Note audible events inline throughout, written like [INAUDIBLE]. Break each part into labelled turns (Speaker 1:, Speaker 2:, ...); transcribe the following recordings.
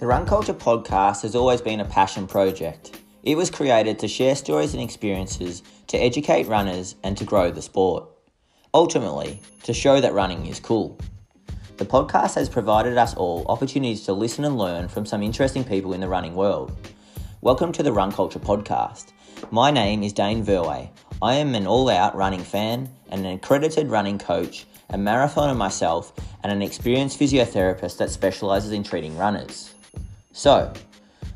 Speaker 1: The Run Culture podcast has always been a passion project. It was created to share stories and experiences, to educate runners, and to grow the sport. Ultimately, to show that running is cool. The podcast has provided us all opportunities to listen and learn from some interesting people in the running world. Welcome to the Run Culture podcast. My name is Dane Verway. I am an all out running fan and an accredited running coach, a marathoner myself, and an experienced physiotherapist that specialises in treating runners. So,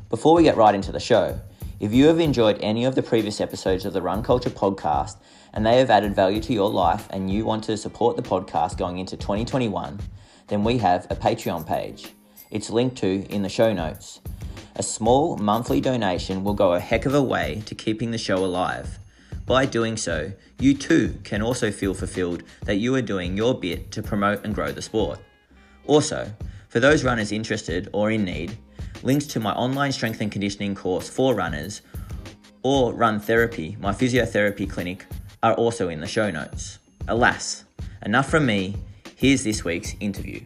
Speaker 1: before we get right into the show, if you have enjoyed any of the previous episodes of the Run Culture podcast and they have added value to your life and you want to support the podcast going into 2021, then we have a Patreon page. It's linked to in the show notes. A small monthly donation will go a heck of a way to keeping the show alive. By doing so, you too can also feel fulfilled that you are doing your bit to promote and grow the sport. Also, for those runners interested or in need, links to my online strength and conditioning course for runners or Run Therapy, my physiotherapy clinic, are also in the show notes. Alas, enough from me. Here's this week's interview.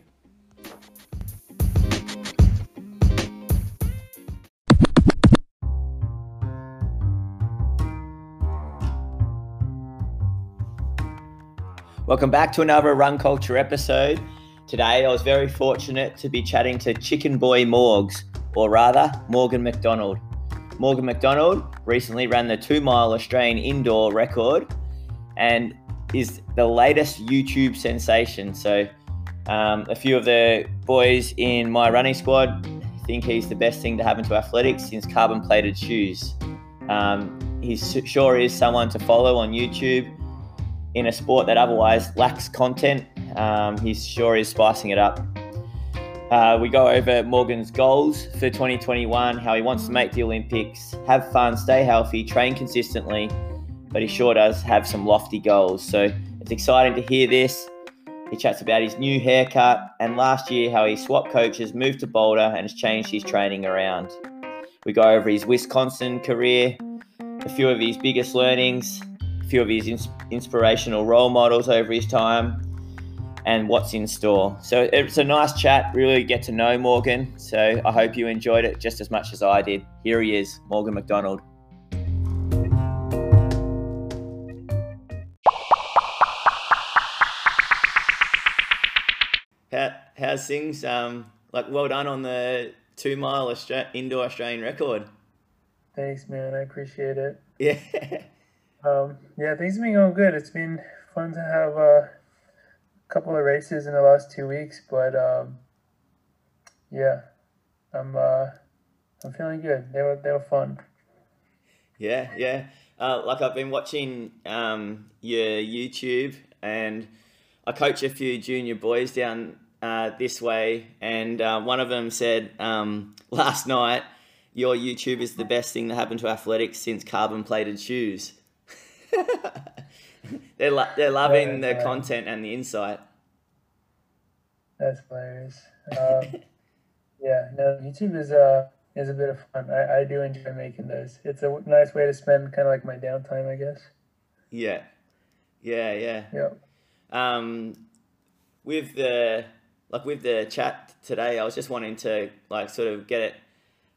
Speaker 1: Welcome back to another Run Culture episode. Today, I was very fortunate to be chatting to Chicken Boy Morgs, or rather, Morgan McDonald. Morgan McDonald recently ran the two mile Australian indoor record and is the latest YouTube sensation. So, um, a few of the boys in my running squad think he's the best thing to happen to athletics since carbon plated shoes. Um, he sure is someone to follow on YouTube in a sport that otherwise lacks content. Um, he sure is spicing it up. Uh, we go over Morgan's goals for 2021, how he wants to make the Olympics, have fun, stay healthy, train consistently, but he sure does have some lofty goals. So it's exciting to hear this. He chats about his new haircut and last year how he swapped coaches, moved to Boulder, and has changed his training around. We go over his Wisconsin career, a few of his biggest learnings, a few of his ins- inspirational role models over his time, and what's in store. So it's a nice chat, really get to know Morgan. So I hope you enjoyed it just as much as I did. Here he is, Morgan McDonald. How, how's things? Um, like, well done on the two mile Austra- indoor Australian record.
Speaker 2: Thanks, man. I appreciate it.
Speaker 1: Yeah. [LAUGHS]
Speaker 2: Um, yeah, things have been going good. It's been fun to have uh, a couple of races in the last two weeks, but um, yeah, I'm uh, I'm feeling good. They were they were fun.
Speaker 1: Yeah, yeah. Uh, like I've been watching um, your YouTube, and I coach a few junior boys down uh, this way, and uh, one of them said um, last night, "Your YouTube is the best thing that happened to athletics since carbon plated shoes." [LAUGHS] they're lo- they're loving
Speaker 2: Yeah,
Speaker 1: the
Speaker 2: yeah.
Speaker 1: content and the insight.
Speaker 2: That's hilarious. Um, [LAUGHS] yeah, no, YouTube is uh is a bit of fun. I, I do enjoy making those. It's a nice way to spend kind of like my downtime, I guess.
Speaker 1: Yeah, yeah, yeah.
Speaker 2: Yeah.
Speaker 1: um, with the like with the chat today, I was just wanting to like sort of get it.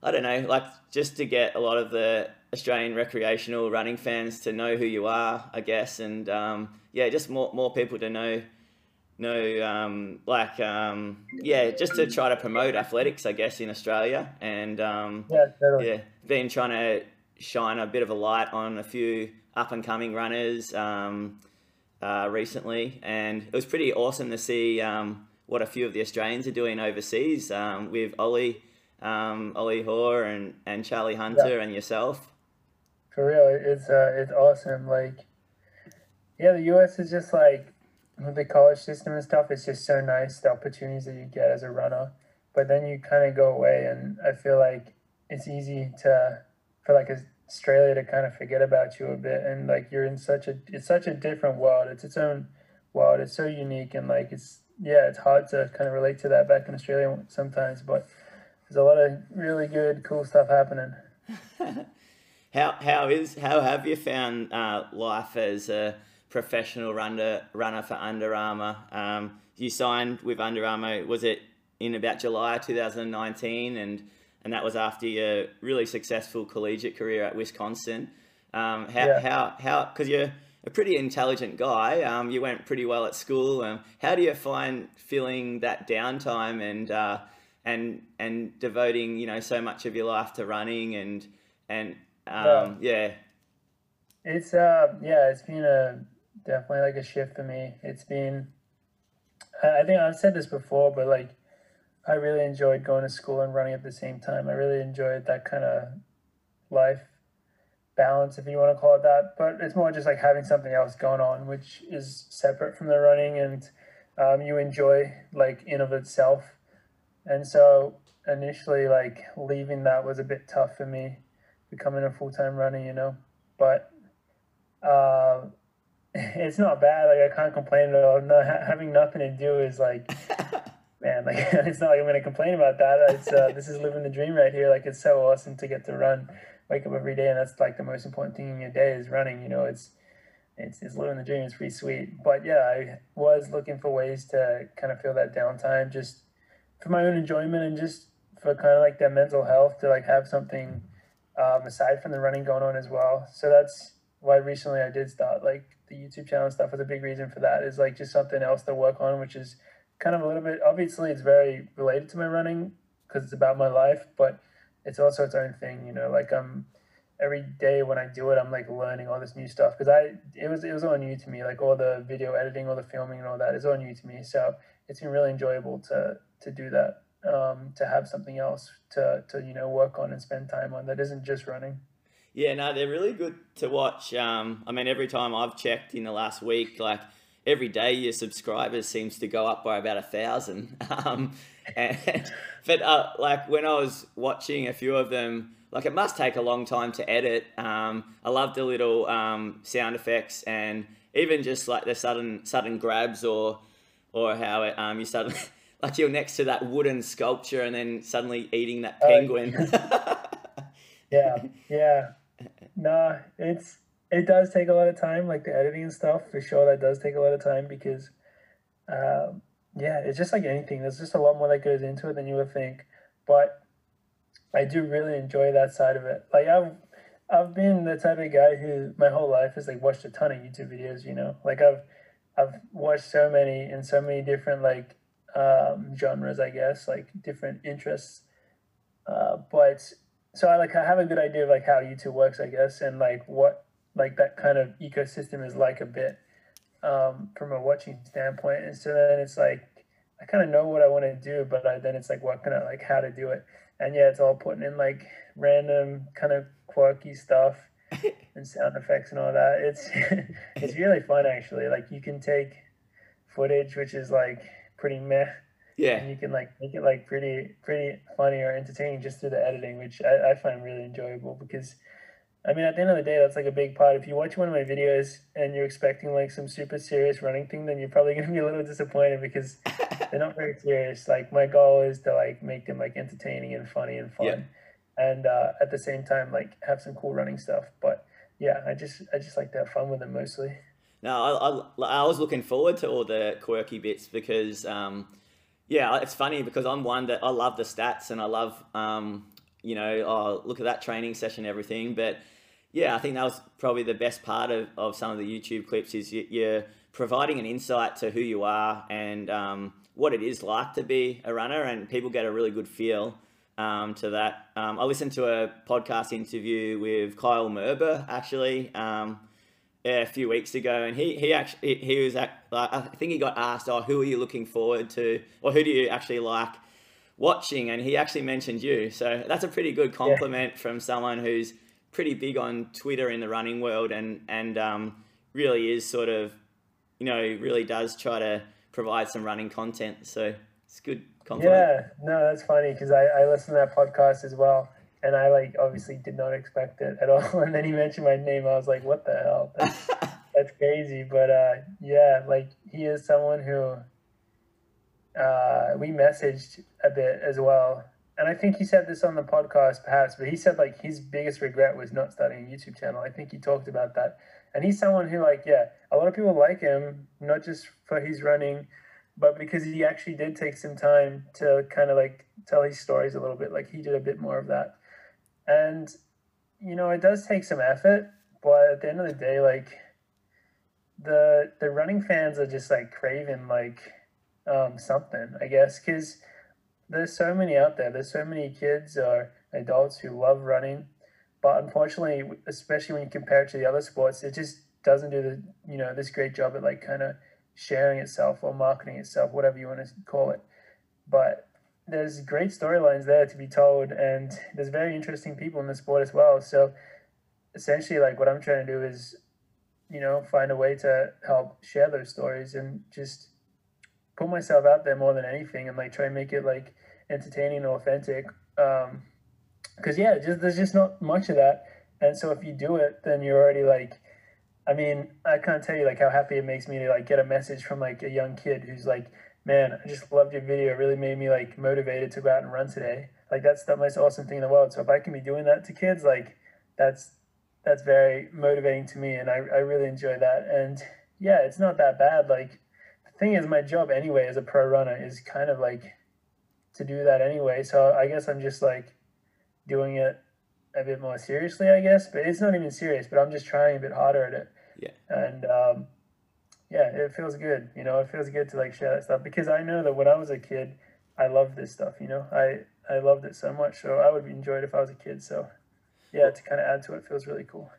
Speaker 1: I don't know, like just to get a lot of the Australian recreational running fans to know who you are, I guess, and um, yeah, just more more people to know know um, like um, yeah, just to try to promote athletics, I guess, in Australia, and um,
Speaker 2: Yeah, totally.
Speaker 1: yeah, been trying to shine a bit of a light on a few up and coming runners um, uh, recently, and it was pretty awesome to see um, what a few of the Australians are doing overseas um, with Ollie, um, Ollie Hoare, and, and Charlie Hunter, and yourself.
Speaker 2: For real, it's uh, it's awesome. Like, yeah, the U.S. is just like with the college system and stuff. It's just so nice the opportunities that you get as a runner. But then you kind of go away, and I feel like it's easy to for like Australia to kind of forget about you a bit, and like you're in such a it's such a different world. It's its own world. It's so unique, and like it's yeah, it's hard to kind of relate to that back in Australia sometimes. But there's a lot of really good, cool stuff happening. [LAUGHS]
Speaker 1: How how is how have you found uh, life as a professional runner runner for Under Armour? Um, you signed with Under Armour. Was it in about July 2019, and and that was after your really successful collegiate career at Wisconsin. Um, how, yeah. how how because you're a pretty intelligent guy. Um, you went pretty well at school. Um, how do you find filling that downtime and uh, and and devoting you know so much of your life to running and and um, yeah.
Speaker 2: It's uh yeah it's been a definitely like a shift for me. It's been I think I've said this before, but like I really enjoyed going to school and running at the same time. I really enjoyed that kind of life balance, if you want to call it that. But it's more just like having something else going on, which is separate from the running, and um, you enjoy like in of itself. And so initially, like leaving that was a bit tough for me, becoming a full time runner, you know. But uh, [LAUGHS] it's not bad. Like I can't complain at all. No, ha- having nothing to do is like, [LAUGHS] man, like [LAUGHS] it's not like I'm gonna complain about that. It's uh, this is living the dream right here. Like it's so awesome to get to run, wake up every day, and that's like the most important thing in your day is running. You know, it's it's, it's living the dream. It's pretty sweet. But yeah, I was looking for ways to kind of feel that downtime, just for my own enjoyment and just for kind of like that mental health to like have something um, aside from the running going on as well. So that's why recently I did start like the YouTube channel stuff was a big reason for that. Is like just something else to work on, which is kind of a little bit obviously it's very related to my running because it's about my life, but it's also its own thing. You know, like I'm um, every day when I do it, I'm like learning all this new stuff because I it was it was all new to me. Like all the video editing, all the filming, and all that is all new to me. So it's been really enjoyable to to do that. Um, to have something else to to you know work on and spend time on that isn't just running.
Speaker 1: Yeah, no, they're really good to watch. Um, I mean, every time I've checked in the last week, like every day your subscribers seems to go up by about a thousand. [LAUGHS] Um, and, [LAUGHS] but uh, like when I was watching a few of them, like it must take a long time to edit. Um, I love the little um, sound effects and even just like the sudden sudden grabs or or how it, um, you suddenly [LAUGHS] like you're next to that wooden sculpture and then suddenly eating that penguin.
Speaker 2: yeah, [LAUGHS] yeah. No, it's it does take a lot of time, like the editing and stuff. For sure, that does take a lot of time because, um, yeah, it's just like anything. There's just a lot more that goes into it than you would think. But I do really enjoy that side of it. Like I've I've been the type of guy who my whole life has like watched a ton of YouTube videos. You know, like I've I've watched so many in so many different like um, genres, I guess, like different interests. Uh, but so I like I have a good idea of like how YouTube works, I guess, and like what like that kind of ecosystem is like a bit um, from a watching standpoint. And so then it's like I kind of know what I want to do, but I, then it's like what kind of like how to do it. And yeah, it's all putting in like random kind of quirky stuff [LAUGHS] and sound effects and all that. It's [LAUGHS] it's really fun actually. Like you can take footage which is like pretty meh
Speaker 1: yeah.
Speaker 2: And you can like make it like pretty pretty funny or entertaining just through the editing, which I, I find really enjoyable because I mean at the end of the day that's like a big part. If you watch one of my videos and you're expecting like some super serious running thing, then you're probably [LAUGHS] gonna be a little disappointed because [LAUGHS] they're not very serious. Like my goal is to like make them like entertaining and funny and fun. Yeah. And uh, at the same time like have some cool running stuff. But yeah, I just I just like to have fun with them mostly.
Speaker 1: No, I, I, I was looking forward to all the quirky bits because um, yeah, it's funny because I'm one that I love the stats and I love, um, you know, oh, look at that training session, everything. But yeah, I think that was probably the best part of, of some of the YouTube clips is you're providing an insight to who you are and um, what it is like to be a runner, and people get a really good feel um, to that. Um, I listened to a podcast interview with Kyle Merber actually um, a few weeks ago, and he he actually he was at, like, I think he got asked, "Oh, who are you looking forward to, or who do you actually like watching?" And he actually mentioned you, so that's a pretty good compliment yeah. from someone who's pretty big on Twitter in the running world, and and um, really is sort of, you know, really does try to provide some running content. So it's good compliment.
Speaker 2: Yeah, no, that's funny because I I listen to that podcast as well and I like obviously did not expect it at all. [LAUGHS] And then he mentioned my name. I was like, what the hell? That's, [LAUGHS] that's crazy. But uh, yeah, like he is someone who uh, we messaged a bit as well. And I think he said this on the podcast perhaps, but he said like his biggest regret was not starting a YouTube channel. I think he talked about that. And he's someone who like, yeah, a lot of people like him, not just for his running, but because he actually did take some time to kind of like tell his stories a little bit, like he did a bit more of that. And, you know, it does take some effort, but at the end of the day, like the the running fans are just like craving like um, something, I guess, because there's so many out there. There's so many kids or adults who love running, but unfortunately, especially when you compare it to the other sports, it just doesn't do the you know this great job at like kind of sharing itself or marketing itself, whatever you want to call it. But there's great storylines there to be told, and there's very interesting people in the sport as well. So essentially, like what I'm trying to do is, you know, find a way to help share those stories and just put myself out there more than anything, and like try and make it like entertaining and authentic. Um, because yeah, just there's just not much of that, and so if you do it, then you're already like I mean, I can't tell you like how happy it makes me to like get a message from like a young kid who's like, "Man, I just loved your video. It really made me like motivated to go out and run today." Like that's the most awesome thing in the world. So if I can be doing that to kids, like that's that's very motivating to me, and I I really enjoy that. And yeah, it's not that bad. Like the thing is, my job anyway as a pro runner is kind of like to do that anyway. So I guess I'm just like doing it a bit more seriously, I guess. But it's not even serious. But I'm just trying a bit harder at it.
Speaker 1: Yeah.
Speaker 2: And um, yeah, it feels good. You know, it feels good to like share that stuff because I know that when I was a kid, I loved this stuff. You know, I I loved it so much. So I would enjoy it if I was a kid. So yeah, to kind of add to it feels really cool.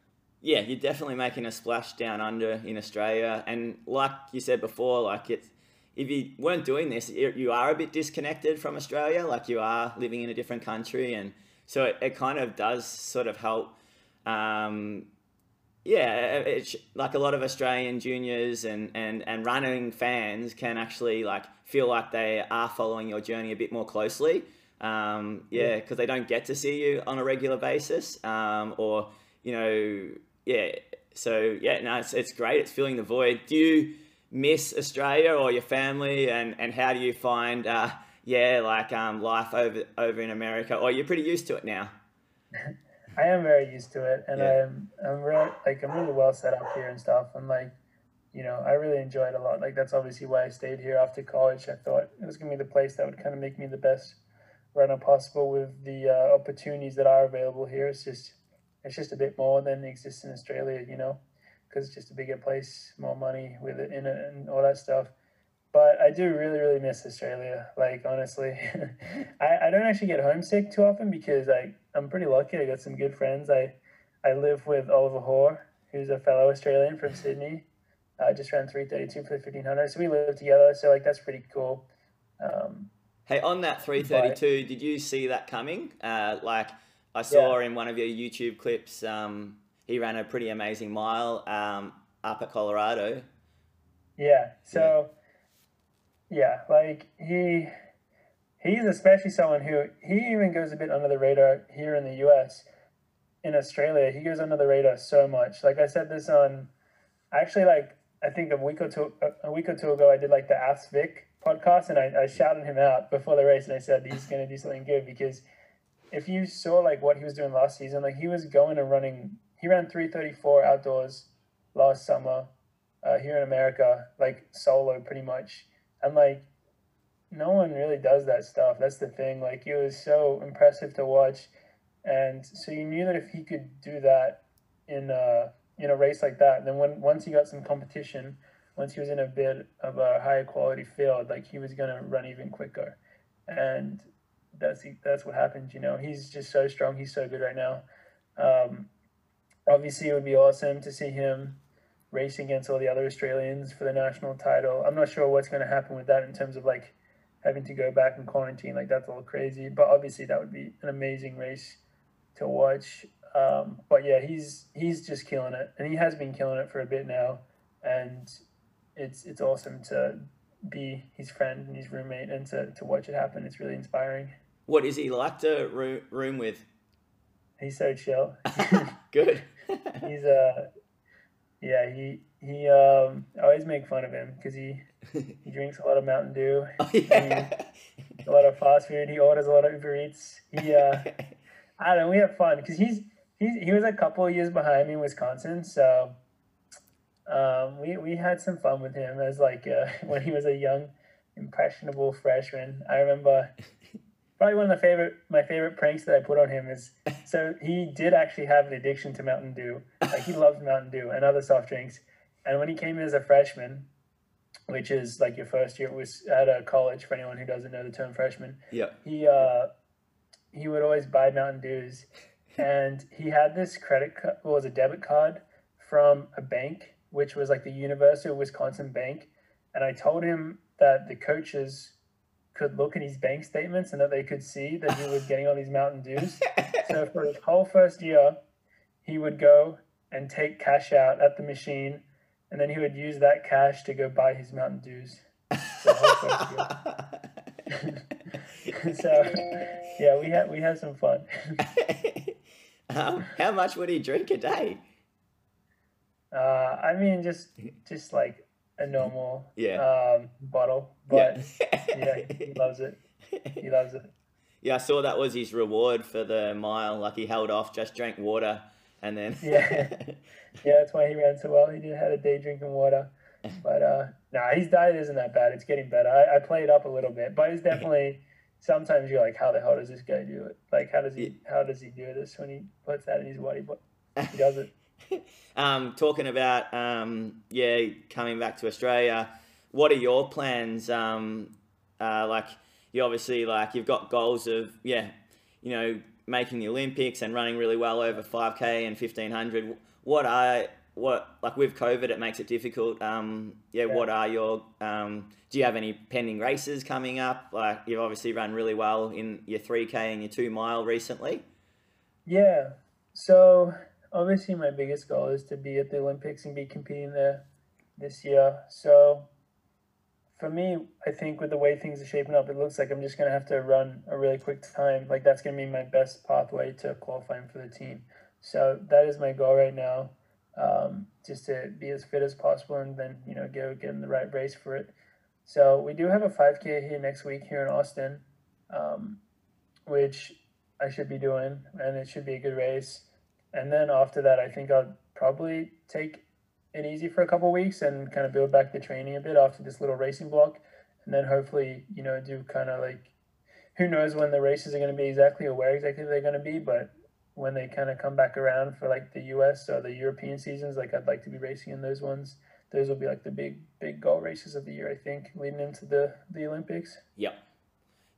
Speaker 1: Yeah, you're definitely making a splash down under in Australia, and like you said before, like it's if you weren't doing this, you are a bit disconnected from Australia. Like you are living in a different country, and so it, it kind of does sort of help. Um, yeah, it's like a lot of Australian juniors and, and, and running fans can actually like feel like they are following your journey a bit more closely. Um, yeah, because they don't get to see you on a regular basis, um, or you know, yeah. So yeah, no, it's, it's great. It's filling the void. Do you miss Australia or your family, and, and how do you find uh, yeah like um, life over over in America, or you're pretty used to it now? [LAUGHS]
Speaker 2: I am very used to it, and yeah. I'm I'm really like I'm really well set up here and stuff. I'm like, you know, I really enjoy it a lot. Like that's obviously why I stayed here after college. I thought it was gonna be the place that would kind of make me the best runner possible with the uh, opportunities that are available here. It's just it's just a bit more than exists in Australia, you know, because it's just a bigger place, more money with it in it, and all that stuff but I do really, really miss Australia. Like honestly, [LAUGHS] I, I don't actually get homesick too often because I I'm pretty lucky. I got some good friends. I I live with Oliver Hoare, who's a fellow Australian from Sydney. I uh, just ran three thirty two for the fifteen hundred, so we live together. So like that's pretty cool. Um,
Speaker 1: hey, on that three thirty two, did you see that coming? Uh, like I saw yeah. in one of your YouTube clips, um, he ran a pretty amazing mile um, up at Colorado.
Speaker 2: Yeah. So. Yeah yeah, like he he's especially someone who he even goes a bit under the radar here in the U.S. In Australia, he goes under the radar so much. Like I said this on, actually, like I think a week or two a week or two ago, I did like the Ask Vic podcast, and I, I shouted him out before the race, and I said he's going to do something good because if you saw like what he was doing last season, like he was going and running, he ran three thirty four outdoors last summer uh, here in America, like solo pretty much and like no one really does that stuff. That's the thing. Like it was so impressive to watch, and so you knew that if he could do that in a in a race like that, then when once he got some competition, once he was in a bit of a higher quality field, like he was gonna run even quicker, and that's that's what happened. You know, he's just so strong. He's so good right now. Um, obviously, it would be awesome to see him racing against all the other Australians for the national title. I'm not sure what's going to happen with that in terms of like having to go back and quarantine. Like that's all crazy. But obviously that would be an amazing race to watch. Um, but yeah, he's he's just killing it, and he has been killing it for a bit now, and it's it's awesome to be his friend and his roommate and to, to watch it happen. It's really inspiring.
Speaker 1: What is he like to room, room with?
Speaker 2: He's so chill. [LAUGHS] [LAUGHS]
Speaker 1: Good.
Speaker 2: he's uh yeah, he he um I always make fun of him because he he drinks a lot of Mountain Dew, [LAUGHS] oh, yeah. a lot of fast food. He orders a lot of Uber Eats. He uh, [LAUGHS] I don't know. We have fun because he's he's he was a couple years behind me in Wisconsin, so um we we had some fun with him as like uh, [LAUGHS] when he was a young impressionable freshman. I remember probably one of the favorite my favorite pranks that I put on him is so he did actually have an addiction to Mountain Dew. Like he loved Mountain Dew and other soft drinks. And when he came in as a freshman, which is like your first year was at a college for anyone who doesn't know the term freshman.
Speaker 1: Yeah.
Speaker 2: He uh he would always buy Mountain Dews [LAUGHS] and he had this credit card well, was a debit card from a bank, which was like the University of Wisconsin Bank. And I told him that the coaches could look at his bank statements and that they could see that he was getting all these Mountain Dews. [LAUGHS] so for his whole first year, he would go and take cash out at the machine, and then he would use that cash to go buy his Mountain Dews. so [LAUGHS] [LAUGHS] yeah, we had we had some fun. [LAUGHS]
Speaker 1: um, how much would he drink a day?
Speaker 2: Uh, I mean, just just like a normal
Speaker 1: yeah.
Speaker 2: um, bottle, but yeah. yeah, he loves it. He loves it.
Speaker 1: Yeah, I saw that was his reward for the mile. Like he held off, just drank water, and then
Speaker 2: yeah, [LAUGHS] yeah, that's why he ran so well. He did had a day drinking water, [LAUGHS] but uh, nah, his diet isn't that bad. It's getting better. I, I played up a little bit, but it's definitely. Sometimes you're like, how the hell does this guy do it? Like, how does he how does he do this when he puts that in his body? But he does it. [LAUGHS]
Speaker 1: um, talking about um, yeah, coming back to Australia. What are your plans? Um, uh, like you obviously like you've got goals of yeah, you know, making the Olympics and running really well over five k and fifteen hundred. What are what like with COVID, it makes it difficult. Um, yeah, yeah, what are your um, do you have any pending races coming up? Like you've obviously run really well in your three k and your two mile recently.
Speaker 2: Yeah, so obviously my biggest goal is to be at the Olympics and be competing there this year. So for me, I think with the way things are shaping up, it looks like I'm just gonna have to run a really quick time. Like that's gonna be my best pathway to qualifying for the team. So that is my goal right now, um, just to be as fit as possible and then you know go get in the right race for it. So we do have a 5K here next week here in Austin, um, which I should be doing, and it should be a good race and then after that, I think I'll probably take it easy for a couple weeks and kind of build back the training a bit after this little racing block, and then hopefully you know do kind of like who knows when the races are going to be exactly or where exactly they're going to be, but when they kind of come back around for like the U.S. or the European seasons, like I'd like to be racing in those ones. Those will be like the big big goal races of the year, I think, leading into the the Olympics.
Speaker 1: Yep.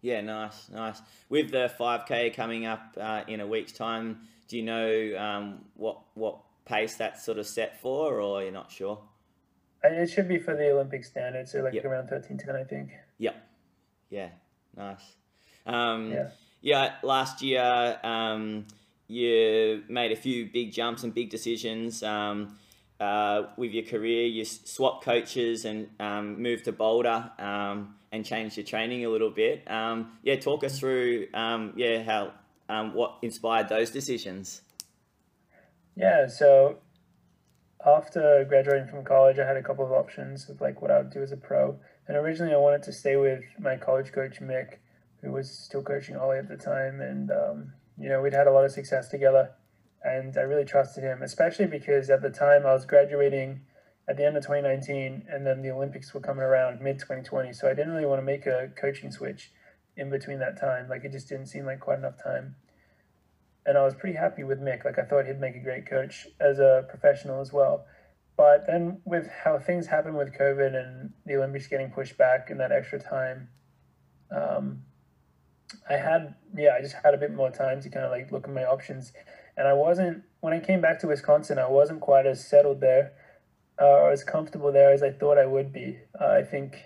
Speaker 1: Yeah, nice, nice. With the 5K coming up uh, in a week's time, do you know um, what what pace that's sort of set for, or you're not sure?
Speaker 2: It should be for the Olympic standards, so like yep. around thirteen ten, I think.
Speaker 1: Yep. Yeah. Nice. Um, yeah. Yeah. Last year, um, you made a few big jumps and big decisions. Um, uh, with your career, you swapped coaches and um, moved to Boulder um, and changed your training a little bit. Um, yeah, talk us through um, yeah how um, what inspired those decisions?
Speaker 2: Yeah, so after graduating from college, I had a couple of options of like what I would do as a pro. And originally, I wanted to stay with my college coach Mick, who was still coaching Ollie at the time, and um, you know we'd had a lot of success together, and I really trusted him, especially because at the time I was graduating at the end of 2019, and then the Olympics were coming around mid 2020, so I didn't really want to make a coaching switch in between that time. Like it just didn't seem like quite enough time. And I was pretty happy with Mick. Like I thought he'd make a great coach as a professional as well. But then with how things happened with COVID and the Olympics getting pushed back and that extra time, um, I had yeah, I just had a bit more time to kind of like look at my options. And I wasn't when I came back to Wisconsin, I wasn't quite as settled there uh, or as comfortable there as I thought I would be. Uh, I think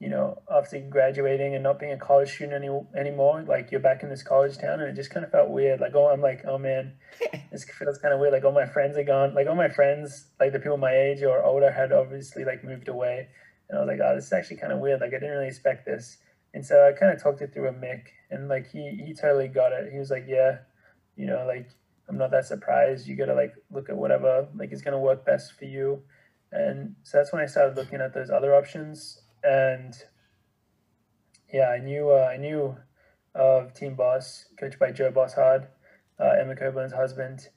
Speaker 2: you know, after graduating and not being a college student any, anymore, like you're back in this college town, and it just kind of felt weird. Like, oh, I'm like, oh man, [LAUGHS] this feels kind of weird. Like, all my friends are gone. Like, all my friends, like the people my age or older, had obviously like moved away, and I was like, oh, this is actually kind of weird. Like, I didn't really expect this, and so I kind of talked it through with Mick, and like he he totally got it. He was like, yeah, you know, like I'm not that surprised. You gotta like look at whatever like is gonna work best for you, and so that's when I started looking at those other options and yeah, I knew uh, I knew of Team Boss, coached by Joe Bosshard, uh, Emma Coburn's husband.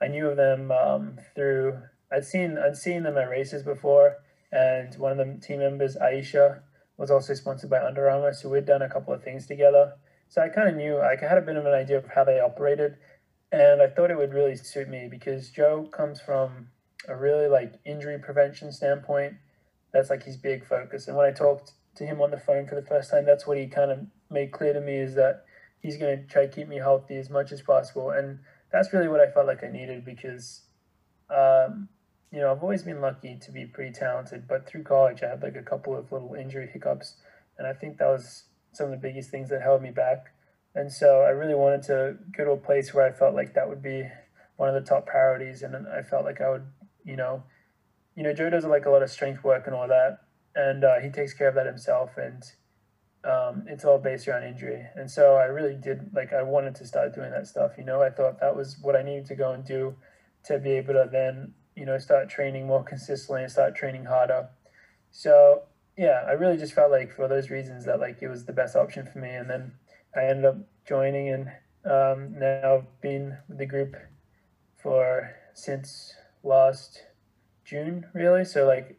Speaker 2: I knew of them um, through I'd seen I'd seen them at races before, and one of the team members, Aisha, was also sponsored by Under Armour, so we'd done a couple of things together. So I kind of knew, I had a bit of an idea of how they operated, and I thought it would really suit me because Joe comes from a really like injury prevention standpoint. That's like his big focus. And when I talked to him on the phone for the first time, that's what he kind of made clear to me is that he's going to try to keep me healthy as much as possible. And that's really what I felt like I needed because, um, you know, I've always been lucky to be pretty talented, but through college, I had like a couple of little injury hiccups. And I think that was some of the biggest things that held me back. And so I really wanted to go to a place where I felt like that would be one of the top priorities. And I felt like I would, you know, you know, Joe does like a lot of strength work and all that, and uh, he takes care of that himself. And um, it's all based around injury. And so I really did like I wanted to start doing that stuff. You know, I thought that was what I needed to go and do to be able to then you know start training more consistently and start training harder. So yeah, I really just felt like for those reasons that like it was the best option for me. And then I ended up joining and um, now I've been with the group for since last June really. So like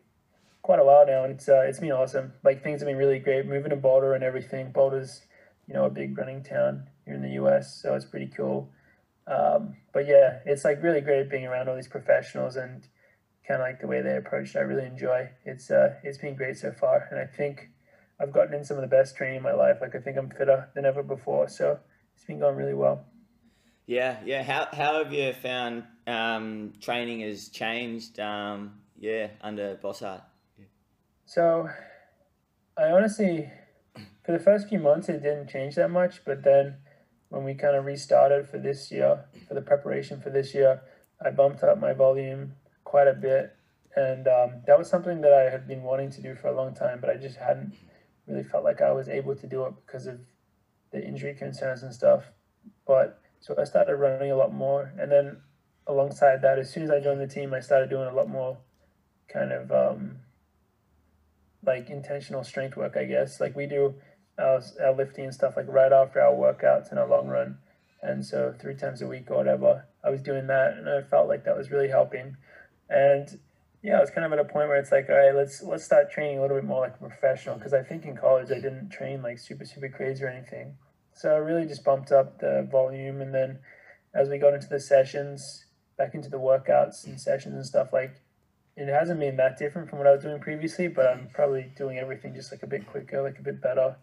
Speaker 2: quite a while now, and it's uh, it's been awesome. Like things have been really great. Moving to Boulder and everything. Boulder's you know a big running town here in the U.S., so it's pretty cool. Um, but yeah, it's like really great being around all these professionals and kind of like the way they approach it. I really enjoy. It's uh, it's been great so far, and I think I've gotten in some of the best training in my life. Like I think I'm fitter than ever before, so it's been going really well.
Speaker 1: Yeah, yeah. How how have you found um, training has changed? Um, yeah, under Bosshard.
Speaker 2: So, I honestly, for the first few months, it didn't change that much. But then, when we kind of restarted for this year, for the preparation for this year, I bumped up my volume quite a bit, and um, that was something that I had been wanting to do for a long time, but I just hadn't really felt like I was able to do it because of the injury concerns and stuff. But so I started running a lot more, and then alongside that, as soon as I joined the team, I started doing a lot more kind of um, like intentional strength work. I guess like we do our, our lifting and stuff like right after our workouts and our long run, and so three times a week or whatever, I was doing that, and I felt like that was really helping, and yeah, I was kind of at a point where it's like, all right, let's let's start training a little bit more like professional because I think in college I didn't train like super super crazy or anything. So I really just bumped up the volume, and then as we got into the sessions, back into the workouts and sessions and stuff, like it hasn't been that different from what I was doing previously, but I'm probably doing everything just like a bit quicker, like a bit better.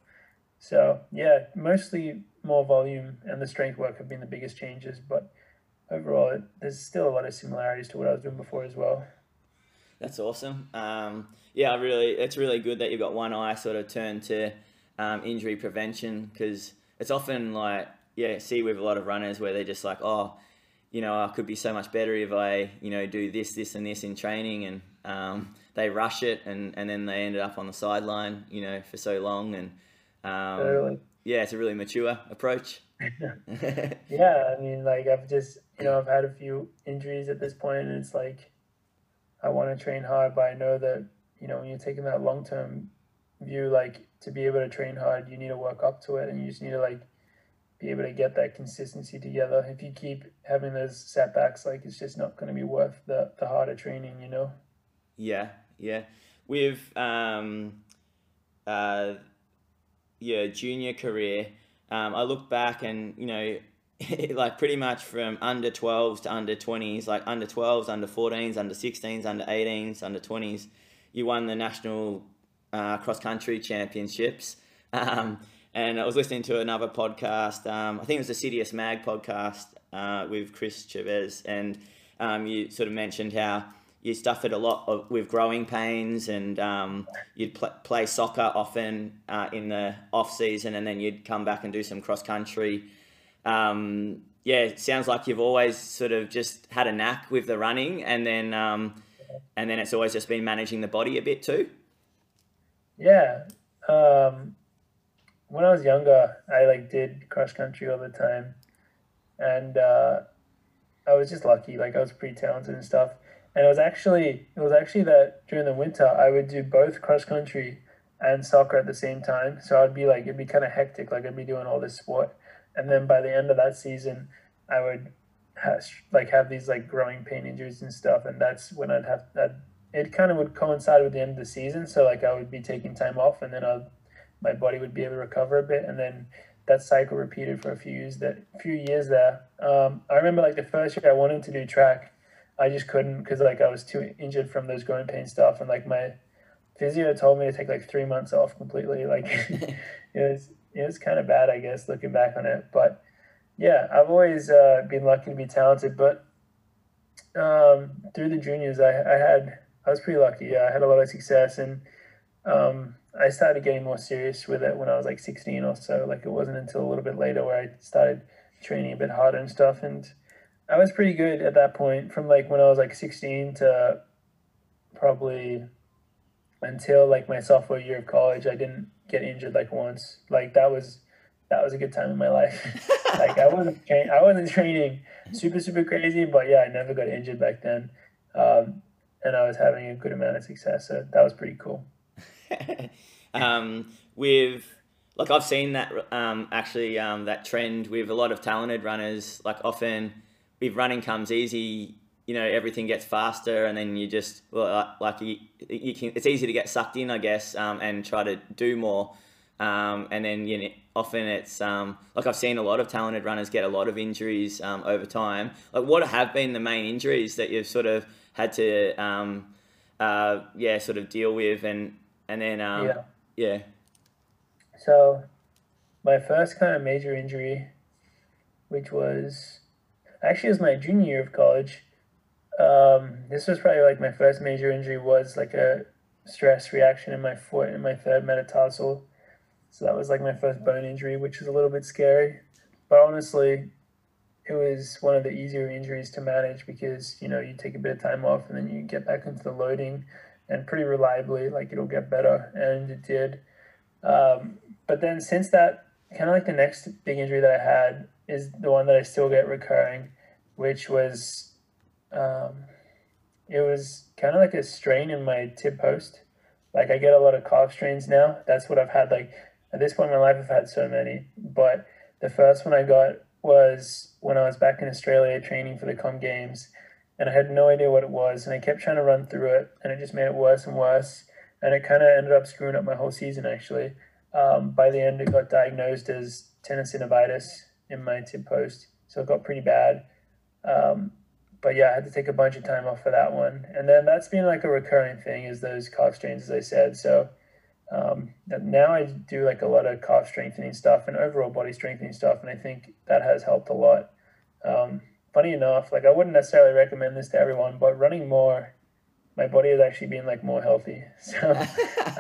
Speaker 2: So yeah, mostly more volume and the strength work have been the biggest changes, but overall, it, there's still a lot of similarities to what I was doing before as well.
Speaker 1: That's awesome. Um, yeah, really, it's really good that you've got one eye sort of turned to um, injury prevention because it's often like, yeah, see with a lot of runners where they're just like, oh, you know, I could be so much better if I, you know, do this, this, and this in training, and um, they rush it, and, and then they ended up on the sideline, you know, for so long, and um, totally. yeah, it's a really mature approach. [LAUGHS] [LAUGHS]
Speaker 2: yeah, I mean, like I've just, you know, I've had a few injuries at this point, and it's like I want to train hard, but I know that you know when you're taking that long term view, like to be able to train hard, you need to work up to it, and you just need to like be able to get that consistency together. If you keep having those setbacks, like it's just not going to be worth the the harder training, you know.
Speaker 1: Yeah, yeah. With um, uh, yeah, junior career, um, I look back and you know [LAUGHS] like pretty much from under 12s to under 20s, like under 12s, under 14s, under 16s, under 18s, under 20s. You won the national uh, cross country championships. Um, and I was listening to another podcast. Um, I think it was the Citius Mag podcast uh, with Chris Chavez, and um, you sort of mentioned how you suffered a lot of, with growing pains, and um, you'd pl- play soccer often uh, in the off season, and then you'd come back and do some cross country um, yeah, it sounds like you've always sort of just had a knack with the running, and then um, and then it's always just been managing the body a bit too.
Speaker 2: Yeah, um, when I was younger, I like did cross country all the time, and uh, I was just lucky. Like I was pretty talented and stuff. And it was actually it was actually that during the winter I would do both cross country and soccer at the same time. So I'd be like it'd be kind of hectic. Like I'd be doing all this sport and then by the end of that season, I would have, like have these like growing pain injuries and stuff, and that's when I'd have I'd it kind of would coincide with the end of the season. So like I would be taking time off, and then I, my body would be able to recover a bit, and then that cycle repeated for a few years. That few years there. Um, I remember like the first year I wanted to do track, I just couldn't because like I was too injured from those growing pain stuff, and like my physio told me to take like three months off completely. [LAUGHS] Like [LAUGHS] it was it was kind of bad, I guess, looking back on it. But yeah, I've always uh, been lucky to be talented, but um, through the juniors, I, I had I was pretty lucky. Yeah, I had a lot of success, and um, I started getting more serious with it when I was like 16 or so. Like it wasn't until a little bit later where I started training a bit harder and stuff. And I was pretty good at that point from like when I was like 16 to probably until like my sophomore year of college. I didn't get injured like once. Like that was that was a good time in my life. [LAUGHS] like I wasn't tra- I wasn't training super super crazy, but yeah, I never got injured back then. Um, and I was having a good amount of success. So that was pretty cool. [LAUGHS]
Speaker 1: um, with like I've seen that um, actually um, that trend with a lot of talented runners. Like often, if running comes easy, you know everything gets faster, and then you just well, like you, you can. It's easy to get sucked in, I guess, um, and try to do more. Um, and then you know, often it's um, like I've seen a lot of talented runners get a lot of injuries um, over time. Like, what have been the main injuries that you've sort of had to um, uh, yeah sort of deal with and and then um, yeah. yeah.
Speaker 2: So my first kind of major injury which was actually was my junior year of college um, this was probably like my first major injury was like a stress reaction in my foot in my third metatarsal. So that was like my first bone injury which was a little bit scary. But honestly it was one of the easier injuries to manage because you know you take a bit of time off and then you get back into the loading and pretty reliably like it'll get better and it did. Um, but then since that kind of like the next big injury that i had is the one that i still get recurring which was um, it was kind of like a strain in my tib post. Like i get a lot of calf strains now. That's what i've had like at this point in my life i've had so many but the first one i got was when I was back in Australia training for the Com Games, and I had no idea what it was, and I kept trying to run through it, and it just made it worse and worse, and it kind of ended up screwing up my whole season actually. Um, by the end, it got diagnosed as tenosynovitis in my tib post, so it got pretty bad. Um, but yeah, I had to take a bunch of time off for that one, and then that's been like a recurring thing is those calf strains, as I said. So um, now I do like a lot of calf strengthening stuff and overall body strengthening stuff, and I think that has helped a lot. Um, funny enough, like I wouldn't necessarily recommend this to everyone, but running more, my body has actually been like more healthy. [LAUGHS] So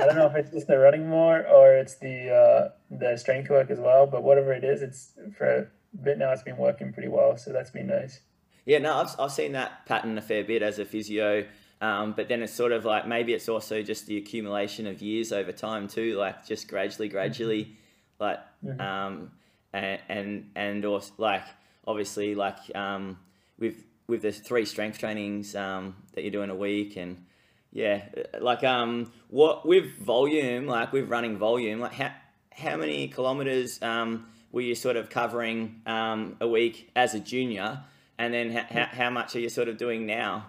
Speaker 2: I don't know if it's just the running more or it's the uh, the strength work as well, but whatever it is, it's for a bit now. It's been working pretty well, so that's been nice.
Speaker 1: Yeah, no, I've I've seen that pattern a fair bit as a physio. Um, but then it's sort of like maybe it's also just the accumulation of years over time too, like just gradually, gradually, like mm-hmm. um, and and and also like obviously like um, with with the three strength trainings um, that you're doing a week and yeah, like um, what with volume, like with running volume, like how how many kilometers um, were you sort of covering um, a week as a junior, and then how, how much are you sort of doing now?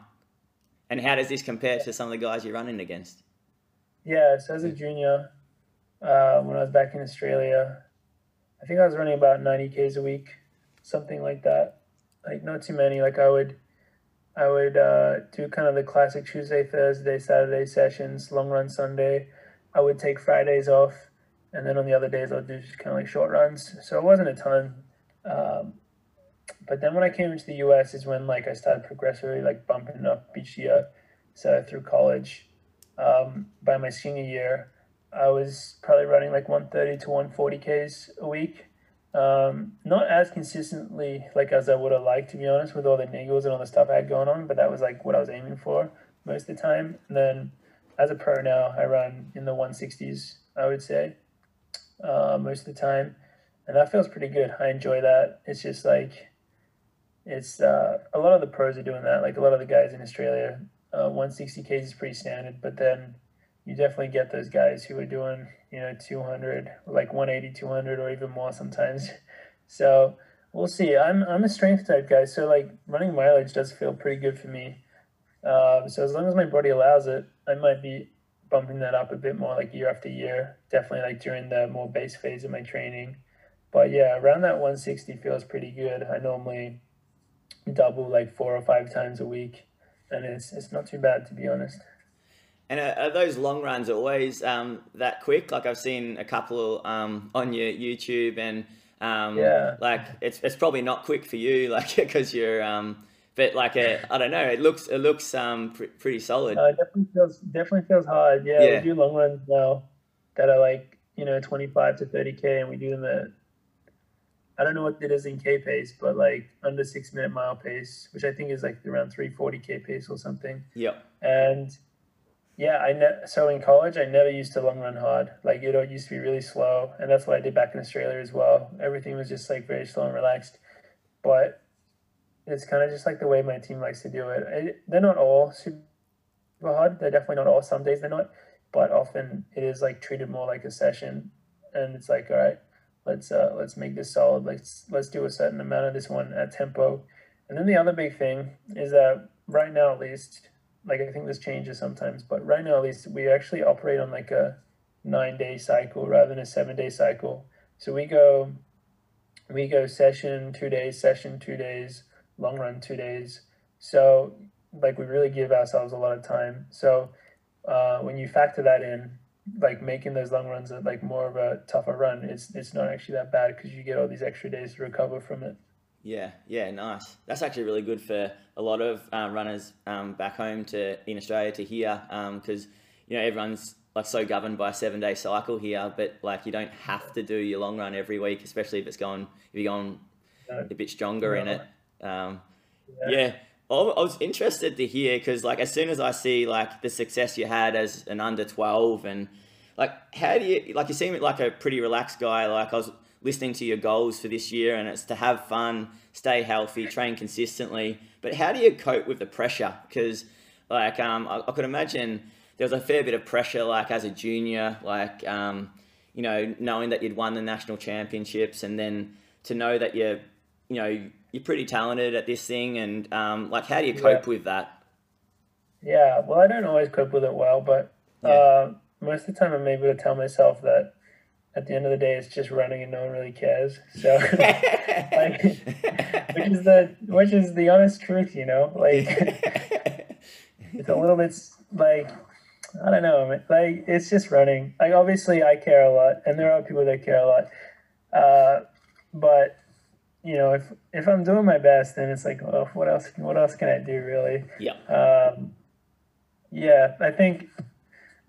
Speaker 1: And how does this compare to some of the guys you're running against?
Speaker 2: Yeah, so as a junior, uh, when I was back in Australia, I think I was running about 90 Ks a week, something like that. Like not too many. Like I would, I would uh, do kind of the classic Tuesday, Thursday, Saturday sessions, long run Sunday. I would take Fridays off, and then on the other days I'd do just kind of like short runs. So it wasn't a ton. Um, but then when I came into the US is when like I started progressively like bumping up each year. So through college, um, by my senior year, I was probably running like 130 to 140 Ks a week. Um, not as consistently like as I would have liked to be honest with all the niggles and all the stuff I had going on, but that was like what I was aiming for most of the time. And then as a pro now, I run in the 160s, I would say, uh, most of the time. And that feels pretty good. I enjoy that. It's just like it's uh, a lot of the pros are doing that. Like a lot of the guys in Australia, uh, 160 Ks is pretty standard, but then you definitely get those guys who are doing, you know, 200, like 180, 200, or even more sometimes. [LAUGHS] So we'll see. I'm I'm a strength type guy, so like running mileage does feel pretty good for me. Um, so as long as my body allows it, I might be bumping that up a bit more like year after year. Definitely like during the more base phase of my training. But yeah, around that 160 feels pretty good. I normally double like four or five times a week, and it's it's not too bad to be honest.
Speaker 1: And are, are those long runs always um, that quick? Like I've seen a couple um, on your YouTube, and um, yeah, like it's it's probably not quick for you, [LAUGHS] like because you're. Um, but like I don't know, it looks it looks um pr- pretty solid.
Speaker 2: Uh, definitely feels definitely feels hard. Yeah, yeah, we do long runs now that are like you know twenty five to thirty k, and we do them at I don't know what it is in K pace, but like under six minute mile pace, which I think is like around 340 K pace or something.
Speaker 1: Yeah.
Speaker 2: And yeah, I ne- so in college I never used to long run hard. Like you know, it used to be really slow, and that's what I did back in Australia as well. Everything was just like very slow and relaxed, but it's kind of just like the way my team likes to do it. They're not all super hard. They're definitely not all. Some days they're not, but often it is like treated more like a session, and it's like all right let's uh, let's make this solid. Let's let's do a certain amount of this one at tempo. And then the other big thing is that right now, at least, like I think this changes sometimes, but right now, at least, we actually operate on like a nine day cycle rather than a seven day cycle. So we go, we go session two days, session two days, long run two days. So like we really give ourselves a lot of time. So uh, when you factor that in, like making those long runs like more of a tougher run, it's it's not actually that bad because you get all these extra days to recover from it.
Speaker 1: Yeah, yeah, nice. That's actually really good for a lot of um, runners um, back home to in Australia to hear because um, you know everyone's like so governed by a seven day cycle here, but like you don't have to do your long run every week, especially if it's going if you're going no. a bit stronger no. in it. Um, yeah. yeah. I was interested to hear because, like, as soon as I see like the success you had as an under twelve, and like, how do you like? You seem like a pretty relaxed guy. Like, I was listening to your goals for this year, and it's to have fun, stay healthy, train consistently. But how do you cope with the pressure? Because, like, um, I, I could imagine there was a fair bit of pressure, like as a junior, like, um, you know, knowing that you'd won the national championships, and then to know that you're, you know you're pretty talented at this thing, and um, like, how do you cope yeah. with that?
Speaker 2: Yeah, well, I don't always cope with it well, but yeah. uh, most of the time I'm able to tell myself that at the end of the day, it's just running and no one really cares. So, [LAUGHS] like, which is the which is the honest truth, you know. Like, [LAUGHS] it's a little bit like I don't know, like it's just running. Like, obviously, I care a lot, and there are people that care a lot. Uh, but you know, if if I'm doing my best, then it's like, well, what else? What else can I do, really?
Speaker 1: Yeah.
Speaker 2: Um, yeah, I think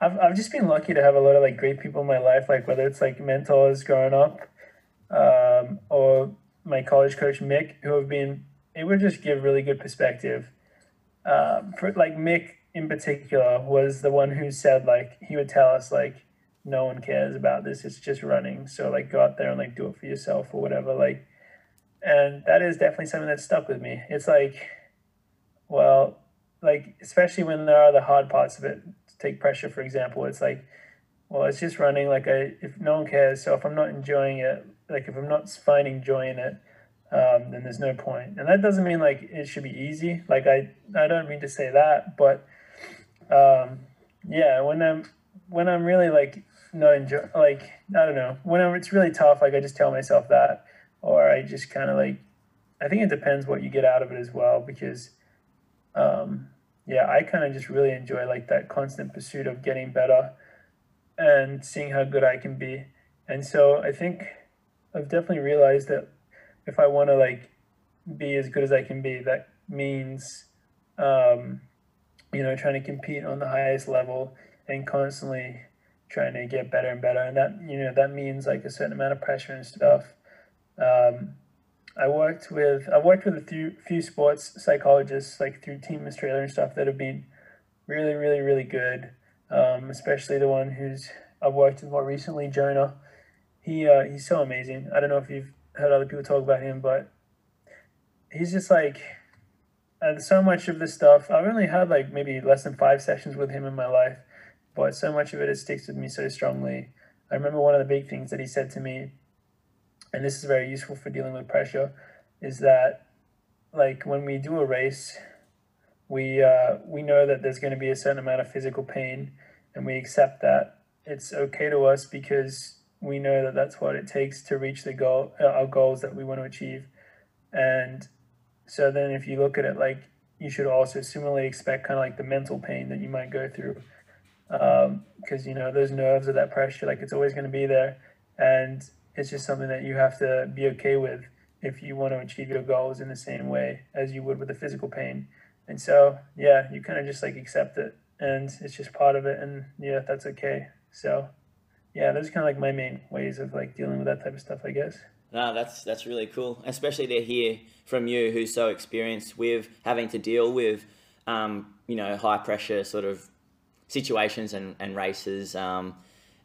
Speaker 2: I've I've just been lucky to have a lot of like great people in my life, like whether it's like mentors growing up, um, or my college coach Mick, who have been able to just give really good perspective. Um, for like Mick in particular was the one who said like he would tell us like no one cares about this it's just running so like go out there and like do it for yourself or whatever like and that is definitely something that stuck with me. It's like, well, like especially when there are the hard parts of it. Take pressure, for example. It's like, well, it's just running. Like I, if no one cares, so if I'm not enjoying it, like if I'm not finding joy in it, um, then there's no point. And that doesn't mean like it should be easy. Like I, I don't mean to say that, but um, yeah, when I'm when I'm really like not enjoy, like I don't know, whenever it's really tough, like I just tell myself that or I just kind of like, I think it depends what you get out of it as well because, um, yeah, I kind of just really enjoy like that constant pursuit of getting better and seeing how good I can be. And so I think I've definitely realized that if I want to like be as good as I can be, that means, um, you know, trying to compete on the highest level and constantly trying to get better and better. And that, you know, that means like a certain amount of pressure and stuff. Um, I worked with I worked with a few few sports psychologists like through Team Australia and stuff that have been really really really good. Um, especially the one who's I've worked with more recently, Jonah. He uh, he's so amazing. I don't know if you've heard other people talk about him, but he's just like and so much of this stuff. I've only had like maybe less than five sessions with him in my life, but so much of it, it sticks with me so strongly. I remember one of the big things that he said to me and this is very useful for dealing with pressure, is that like when we do a race, we uh, we know that there's going to be a certain amount of physical pain, and we accept that. It's okay to us because we know that that's what it takes to reach the goal, uh, our goals that we want to achieve, and so then if you look at it like you should also similarly expect kind of like the mental pain that you might go through because um, you know those nerves or that pressure like it's always going to be there and it's just something that you have to be okay with if you want to achieve your goals in the same way as you would with the physical pain. And so yeah you kind of just like accept it and it's just part of it and yeah that's okay. So yeah those kind of like my main ways of like dealing with that type of stuff i guess.
Speaker 1: No, that's that's really cool, especially to hear from you, who's so experienced with having to deal with, um, you know, high pressure sort of situations and, and races, um,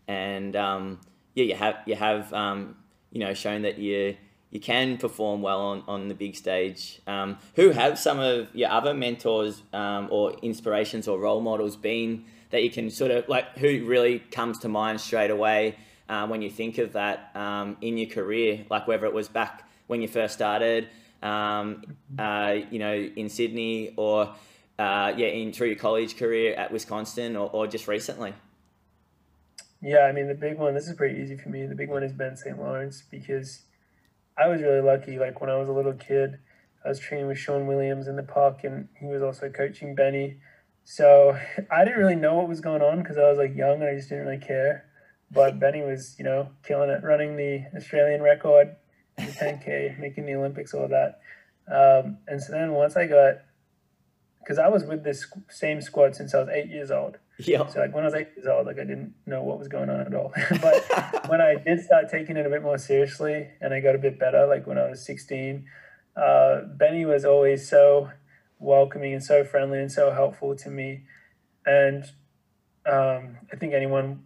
Speaker 1: and um, yeah, you have you have um, you know shown that you you can perform well on, on the big stage. Um, who have some of your other mentors um, or inspirations or role models been that you can sort of like who really comes to mind straight away? uh, when you think of that um, in your career, like whether it was back when you first started, um, uh, you know, in Sydney or uh, yeah, in through your college career at Wisconsin or, or just recently?
Speaker 2: Yeah, I mean the big one. This is pretty easy for me. The big one is Ben St. Lawrence because I was really lucky. Like when I was a little kid, I was training with Sean Williams in the park, and he was also coaching Benny. So [LAUGHS] I didn't really know what was going on because I was like young and I just didn't really care. But [LAUGHS] Benny was, you know, killing it, running the Australian record, the 10K, [LAUGHS] making the Olympics, all that. Um, and so then once I got, because I was with this same squad since I was eight years old.
Speaker 1: Yeah.
Speaker 2: So like when I was eight years old, like I didn't know what was going on at all. [LAUGHS] but [LAUGHS] when I did start taking it a bit more seriously and I got a bit better, like when I was 16, uh, Benny was always so welcoming and so friendly and so helpful to me. And um, I think anyone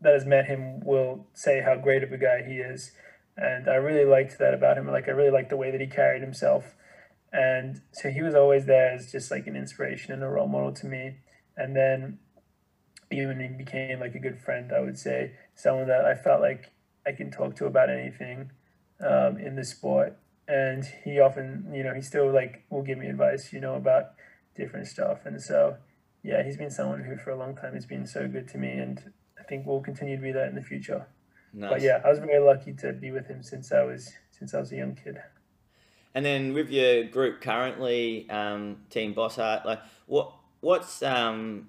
Speaker 2: that has met him will say how great of a guy he is. And I really liked that about him. Like I really liked the way that he carried himself. And so he was always there as just like an inspiration and a role model to me. And then even he became like a good friend, I would say, someone that I felt like I can talk to about anything um, in the sport. And he often, you know, he still like will give me advice, you know, about different stuff. And so, yeah, he's been someone who for a long time has been so good to me. And I think we'll continue to be that in the future. Nice. But yeah, I was very lucky to be with him since I was since I was a young kid.
Speaker 1: And then with your group currently, um, Team Bosshard, like what what's um,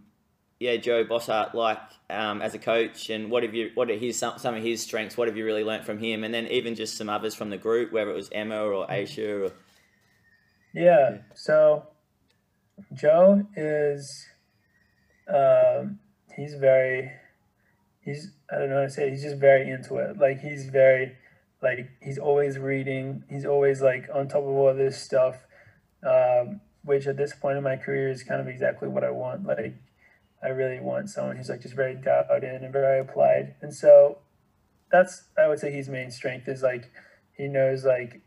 Speaker 1: yeah Joe Bosshard like um, as a coach, and what have you what are his some, some of his strengths? What have you really learnt from him? And then even just some others from the group, whether it was Emma or Aisha. Or...
Speaker 2: Yeah, so Joe is um, he's very he's I don't know how to say it, he's just very into it. Like he's very like he's always reading. He's always like on top of all this stuff, um, which at this point in my career is kind of exactly what I want. Like I really want someone who's like just very dialed in and very applied. And so that's I would say his main strength is like he knows like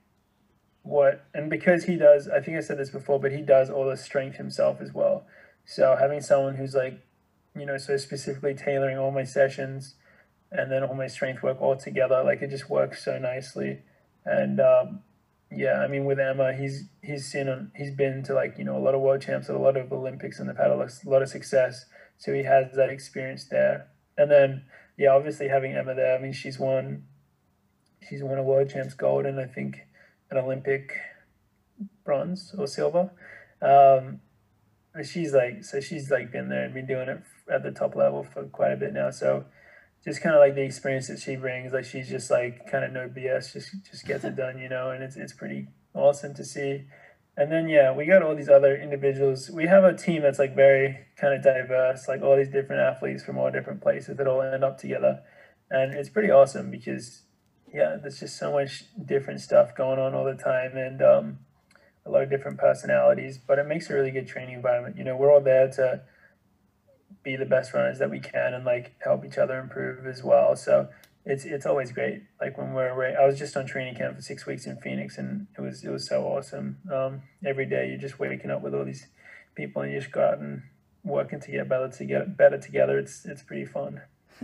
Speaker 2: what and because he does I think I said this before, but he does all the strength himself as well. So having someone who's like you know, so specifically tailoring all my sessions and then all my strength work all together, like it just works so nicely. And um, yeah, I mean, with Emma, he's he's seen on, he's been to like you know a lot of world champs, a lot of Olympics, and they've had a lot of success. So he has that experience there. And then yeah, obviously having Emma there, I mean, she's won she's won a world champs gold and I think an Olympic bronze or silver. Um, she's like so she's like been there and been doing it at the top level for quite a bit now. So just kind of like the experience that she brings, like she's just like kind of no BS, just just gets it done, you know, and it's it's pretty awesome to see. And then yeah, we got all these other individuals. We have a team that's like very kind of diverse, like all these different athletes from all different places that all end up together, and it's pretty awesome because yeah, there's just so much different stuff going on all the time, and um, a lot of different personalities, but it makes a really good training environment. You know, we're all there to be the best runners that we can and like help each other improve as well. So it's it's always great. Like when we're away, I was just on training camp for six weeks in Phoenix, and it was it was so awesome. Um, every day you're just waking up with all these people, and you just go out and working to get better to get better together. It's it's pretty fun. [LAUGHS]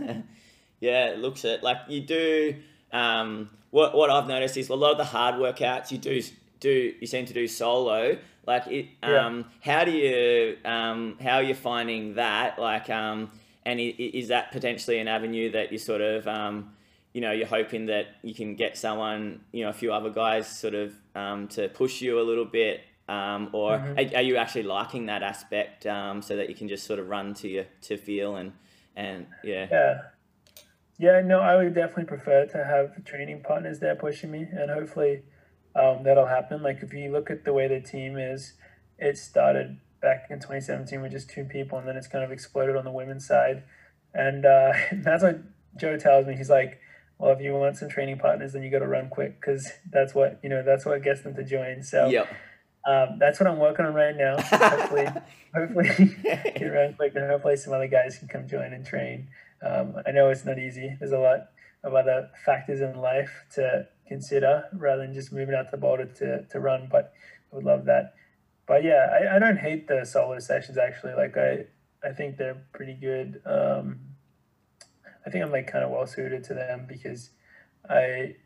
Speaker 1: yeah, it looks it like you do. Um, what what I've noticed is a lot of the hard workouts you do do you seem to do solo. Like it,
Speaker 2: Yeah.
Speaker 1: um, how do you um, how are you finding that? Like, um, and is that potentially an avenue that you sort of um, you know you're hoping that you can get someone you know a few other guys sort of um, to push you a little bit. Um, or
Speaker 2: Mhm.
Speaker 1: are, are you actually liking that aspect um, so that you can just sort of run to your to feel and and yeah
Speaker 2: Yeah. Yeah, no, I would definitely prefer to have training partners there pushing me, and hopefully um, that'll happen. Like, if you look at the way the team is, it started back in 2017 with just two people, and then it's kind of exploded on the women's side. And uh, [LAUGHS] that's what Joe tells me. He's like, well, if you want some training partners, then you got to run quick because that's what, you know, that's what gets them to join. So
Speaker 1: yep
Speaker 2: um, that's what I'm working on right now. Hopefully, [LAUGHS] hopefully [LAUGHS] get run quick and hopefully some other guys can come join and train. Um, I know it's not easy. There's a lot of other factors in life to consider rather than just moving out to Boulder to, to run, but I would love that. But yeah, I, I don't hate the solo sessions actually. Like I, I think they're pretty good. Um, I think I'm like kind of well suited to them because I,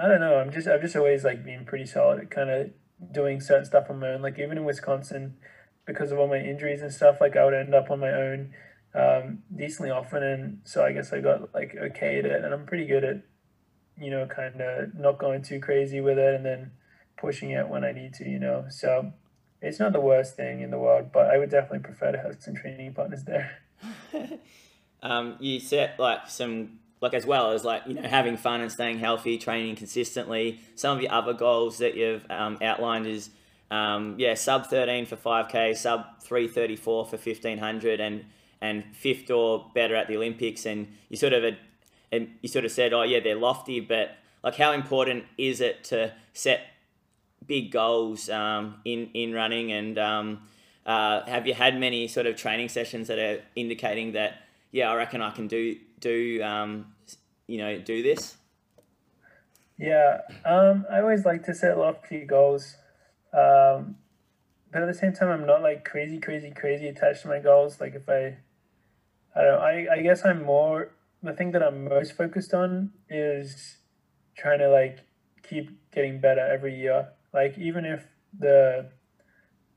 Speaker 2: I don't know. I'm just I've just always like been pretty solid at kind of doing certain stuff on my own. Like even in Wisconsin, because of all my injuries and stuff, like I would end up on my own um, decently often, and so I guess I got like okay at it, and I'm pretty good at, you know, kind of not going too crazy with it, and then pushing it when I need to, you know. So it's not the worst thing in the world, but I would definitely prefer to have some training partners there. [LAUGHS]
Speaker 1: um, you set like some like as well as like you know having fun and staying healthy, training consistently. Some of your other goals that you've um, outlined is um, yeah sub thirteen for five k, sub three thirty four for fifteen hundred, and and fifth or better at the Olympics. And you sort of and you sort of said, oh yeah, they're lofty, but like how important is it to set big goals um, in in running and um, uh, have you had many sort of training sessions that are indicating that yeah I reckon I can do do um, you know do this
Speaker 2: Yeah, um, I always like to set lofty goals, um, but at the same time, I'm not like crazy, crazy, crazy attached to my goals. Like if I, I don't, I, I guess I'm more the thing that I'm most focused on is trying to like keep getting better every year. Like even if the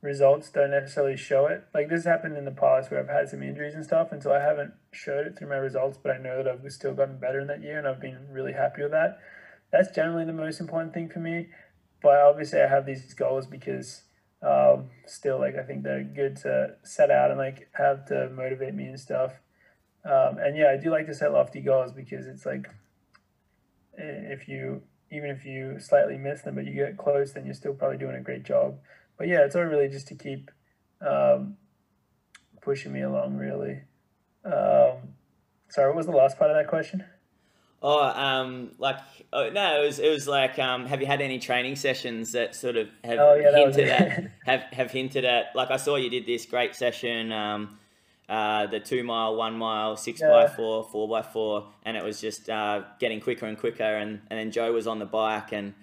Speaker 2: results don't necessarily show it. Like this happened in the past where I've had some injuries and stuff, and so I haven't showed it through my results, but I know that I've still gotten better in that year, and I've been really happy with that. That's generally the most important thing for me. But obviously, I have these goals because um, still, like I think they're good to set out and like have to motivate me and stuff. Um, and yeah, I do like to set lofty goals because it's like if you even if you slightly miss them, but you get close, then you're still probably doing a great job. But yeah, it's all really just to keep um, pushing me along, really. Um, sorry, what was the last part of that question?
Speaker 1: oh um like oh, no it was it was like um have you had any training sessions that sort of have
Speaker 2: Oh, yeah,
Speaker 1: hinted at [LAUGHS] have have hinted at like I saw you did this great session um uh, the two mile, one mile, six by four, four by four, and it was just uh, getting quicker and quicker. And, and then Joe was on the bike, and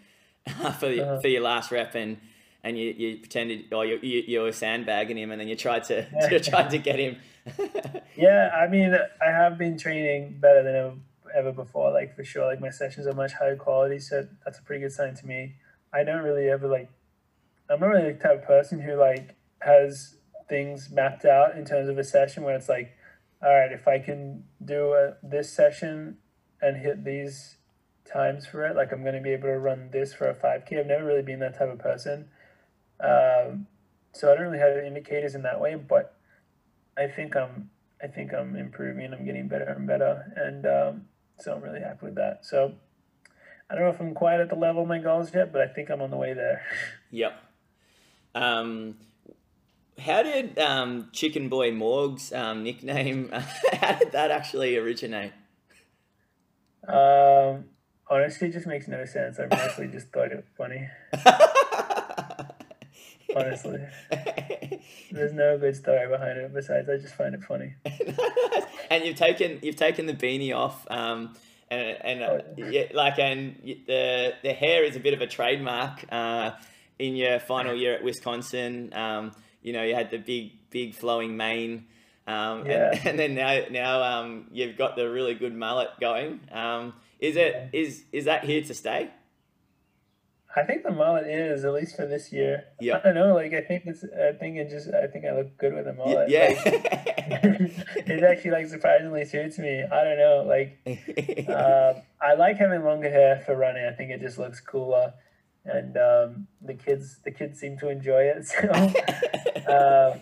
Speaker 1: [LAUGHS] for the,
Speaker 2: Uh-huh.
Speaker 1: for your last rep, and and you, you pretended, or you, you, you were sandbagging him, and then you tried to you [LAUGHS] tried to get him. [LAUGHS]
Speaker 2: Yeah, I mean, I have been training better than ever, ever before, like for sure. Like my sessions are much higher quality, so that's a pretty good sign to me. I don't really ever like, I'm not really the type of person who like has things mapped out in terms of a session where it's like, all right, if I can do a, this session and hit these times for it, like I'm going to be able to run this for a 5K. I've never really been that type of person. Um, so I don't really have indicators in that way, but I think I'm I think I'm improving. I'm getting better and better, and um, so I'm really happy with that. So I don't know if I'm quite at the level of my goals yet, but I think I'm on the way there. [LAUGHS]
Speaker 1: Yep. Um, how did um, Chicken Boy Morg's um, nickname? [LAUGHS] how did that actually originate?
Speaker 2: Um, honestly, it just makes no sense. I mostly just thought it was funny. [LAUGHS] Honestly. There's no good story behind it. Besides, I just find it funny. [LAUGHS]
Speaker 1: and you've taken you've taken the beanie off, um, and and uh,
Speaker 2: Oh,
Speaker 1: yeah, like and the the hair is a bit of a trademark. Uh, in your final year at Wisconsin, um, you know you had the big big flowing mane. Um,
Speaker 2: Yeah.
Speaker 1: and, [LAUGHS] and then now, now um, you've got the really good mullet going. Um, is it is is that here to stay?
Speaker 2: I think the mullet is at least for this year.
Speaker 1: Yeah.
Speaker 2: I don't know. Like I think it's. I think it just. I think I look good with a mullet.
Speaker 1: yeah.
Speaker 2: Like, [LAUGHS] it actually like surprisingly suits me. I don't know. Like [LAUGHS] uh, I like having longer hair for running. I think it just looks cooler, and um, the kids the kids seem to enjoy it. [LAUGHS] So [LAUGHS] um,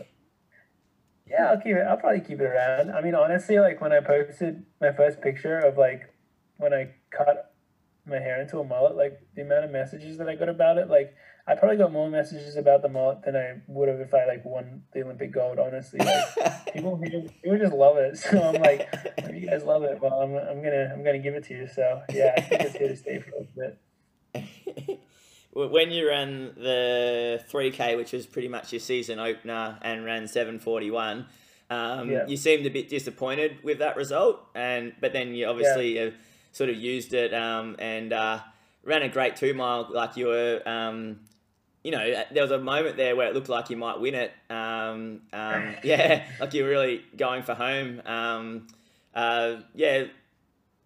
Speaker 2: yeah, I'll keep it. I'll probably keep it around. I mean, honestly, like when I posted my first picture of like when I cut my hair into a mullet, like the amount of messages that I got about it, like I probably got more messages about the mullet than I would have if I like won the Olympic gold. Honestly, like [LAUGHS] people people just love it. So I'm like, if you guys love it, well, I'm, I'm gonna I'm gonna give it to you. So yeah, I think it's here to stay for a little bit.
Speaker 1: When you ran the 3K, which was pretty much your season opener, and ran 741, um,
Speaker 2: Yeah.
Speaker 1: you seemed a bit disappointed with that result, and but then you obviously uh, sort of used it um, and uh, ran a great two mile. Like you were, um, you know, there was a moment there where it looked like you might win it. Um, um, [LAUGHS] yeah, like you were really going for home. Um, uh, yeah.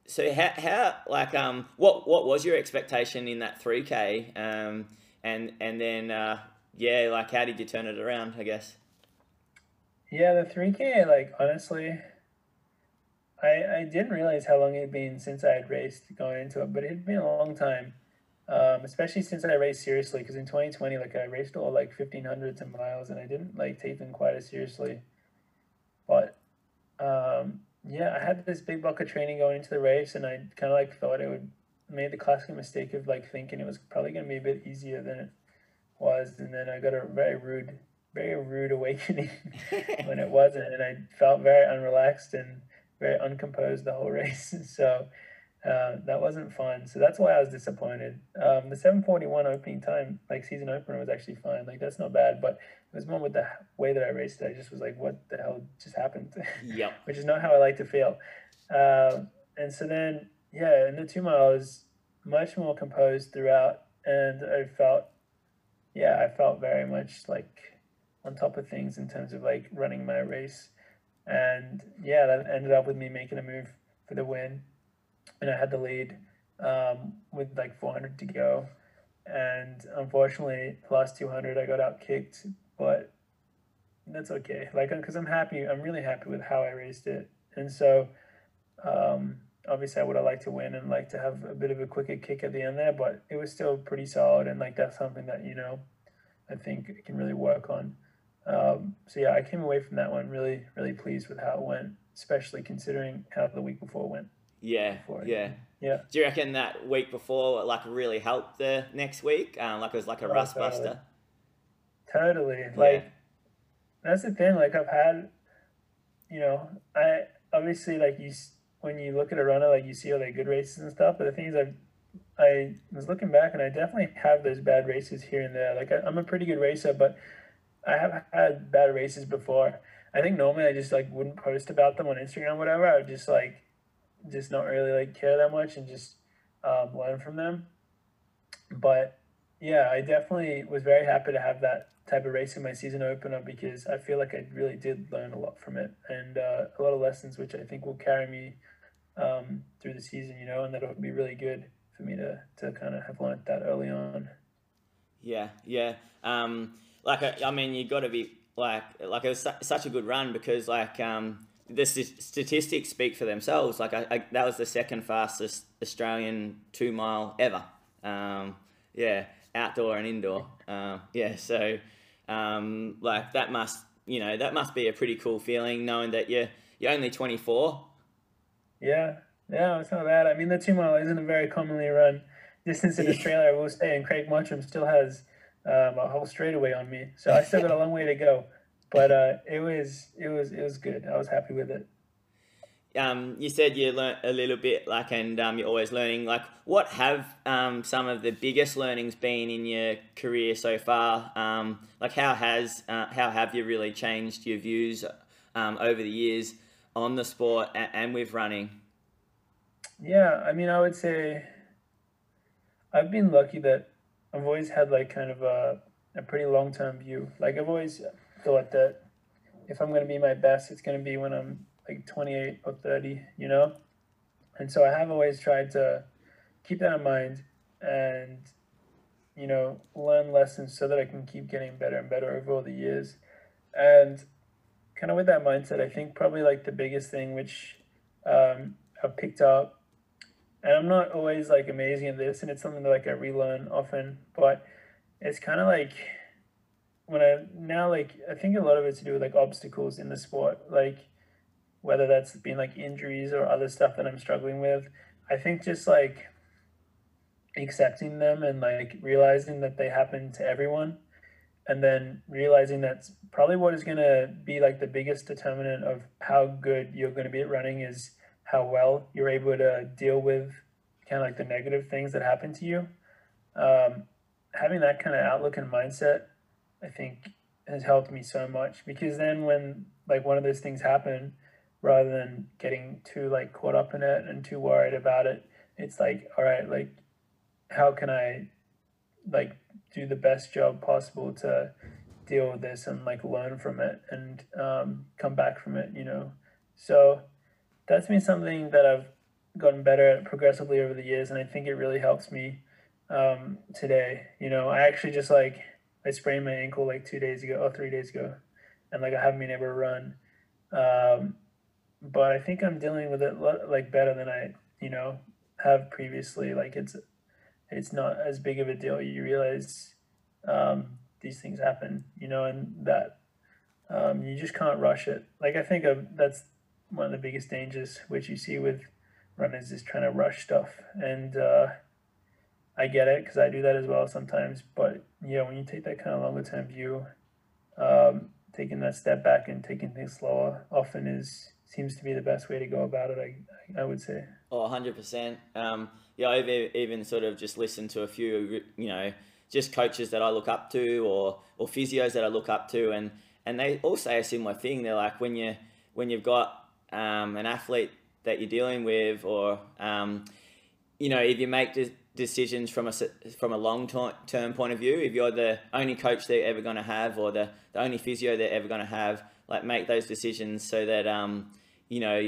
Speaker 1: So how, how like um what what was your expectation in that three k um and and then uh yeah like how did you turn it around I guess
Speaker 2: Yeah, the three K, like honestly, I I didn't realize how long it had been since I had raced going into it, but it had been a long time. Um, especially since I raced seriously, because in twenty twenty, like I raced all like fifteen hundreds and miles, and I didn't like take them quite as seriously. But um, yeah, I had this big bulk of training going into the race, and I kind of like thought it would made the classic mistake of like thinking it was probably gonna be a bit easier than it was, and then I got a very rude, very rude [LAUGHS] awakening [LAUGHS] when it wasn't, and I felt very unrelaxed and very uncomposed the whole race. [LAUGHS] So uh, that wasn't fun. So that's why I was disappointed. Um, the seven forty one opening time, like season opener, was actually fine. Like that's not bad, but it was more with the way that I raced. it. I just was like, what the hell just happened? [LAUGHS]
Speaker 1: yep
Speaker 2: Which is not how I like to feel. Um, and so then, yeah, in the two miles, much more composed throughout, and I felt, yeah, I felt very much like on top of things in terms of like running my race, and yeah, that ended up with me making a move for the win, and I had the lead um, with like 400 to go, and unfortunately, last 200 I got out kicked, but that's okay. Like, because I'm happy, I'm really happy with how I raced it, and so. Um, obviously I would have liked to win and like to have a bit of a quicker kick at the end there, but it was still pretty solid and like that's something that you know I think I can really work on. Um, so yeah, I came away from that one really really pleased with how it went, especially considering how the week before went.
Speaker 1: Yeah yeah
Speaker 2: Yeah.
Speaker 1: do you reckon that week before like really helped the next week um like it was like a
Speaker 2: Oh,
Speaker 1: rust
Speaker 2: totally.
Speaker 1: buster
Speaker 2: Totally. Like that's the thing. Like I've had, you know, I obviously like you when you look at a runner, like you see all their good races and stuff. But the thing is, I I was looking back and I definitely have those bad races here and there. Like I, I'm a pretty good racer, but I have had bad races before. I think normally I just like wouldn't post about them on Instagram, or whatever. I would just like just don't really like care that much and just um, learn from them. But yeah, I definitely was very happy to have that type of race in my season opener because I feel like I really did learn a lot from it and uh, a lot of lessons which I think will carry me um, through the season, you know, and that'll be really good for me to, to kind of have learned that early on.
Speaker 1: Yeah, yeah. Um, like I, I mean, you got to be like like it was su- such a good run because like um, the st- statistics speak for themselves. Like I, I, that was the second fastest Australian two mile ever. Um, yeah, outdoor and indoor. Um, yeah, so um, like that must you know that must be a pretty cool feeling knowing that you're you're only twenty four.
Speaker 2: Yeah, yeah, it's not bad. I mean, the two mile isn't a very commonly run distance in [LAUGHS] Australia, I will say, and Craig Mottram still has um, a whole straightaway on me, so I still got a long way to go. But uh, it was it was it was good. I was happy with it.
Speaker 1: um, you said you learnt a little bit, like, and um, you're always learning. Like, what have um, some of the biggest learnings been in your career so far? Um, like, how has uh, how have you really changed your views um, over the years on the sport and, and with running?
Speaker 2: Yeah, I mean, I would say I've been lucky that I've always had like kind of a, a pretty long term view. Like I've always thought that if I'm going to be my best, it's going to be when I'm like 28 or 30, you know? And so I have always tried to keep that in mind and you know, learn lessons so that I can keep getting better and better over all the years. And kind of with that mindset, I think probably like the biggest thing which um, I've picked up, and I'm not always like amazing at this, and it's something that like I relearn often, but it's kind of like when I now like I think a lot of it's to do with like obstacles in the sport, like whether that's been like injuries or other stuff that I'm struggling with. I think just like accepting them and like realizing that they happen to everyone and then realizing that's probably what is going to be like the biggest determinant of how good you're going to be at running is how well you're able to deal with kind of like the negative things that happen to you um, having that kind of outlook and mindset i think has helped me so much because then when like one of those things happen rather than getting too like caught up in it and too worried about it it's like all right like how can I like do the best job possible to deal with this and like learn from it and um, come back from it, you know. So that's been something that I've gotten better at progressively over the years, and I think it really helps me um, today. You know, I actually just like I sprained my ankle like two days ago or three days ago, and like I haven't been able to run. Um, but I think I'm dealing with it like better than I, you know, have previously. Like it's it's not as big of a deal. You realize um, these things happen, you know, and that um, you just can't rush it. Like I think of, that's one of the biggest dangers which you see with runners is trying to rush stuff, and uh, I get it because I do that as well sometimes. But yeah, when you take that kind of longer term view, um, taking that step back and taking things slower often is seems to be the best way to go about it. I I would say.
Speaker 1: Oh, 100%. Um, yeah, I've even sort of just listened to a few, you know, just coaches that I look up to or, or physios that I look up to, and, and they all say a similar thing. They're like, when, you, when you've got um, an athlete that you're dealing with, or, um, you know, if you make decisions from a, from a long term point of view, if you're the only coach they're ever going to have or the, the only physio they're ever going to have, like make those decisions so that, um, you know,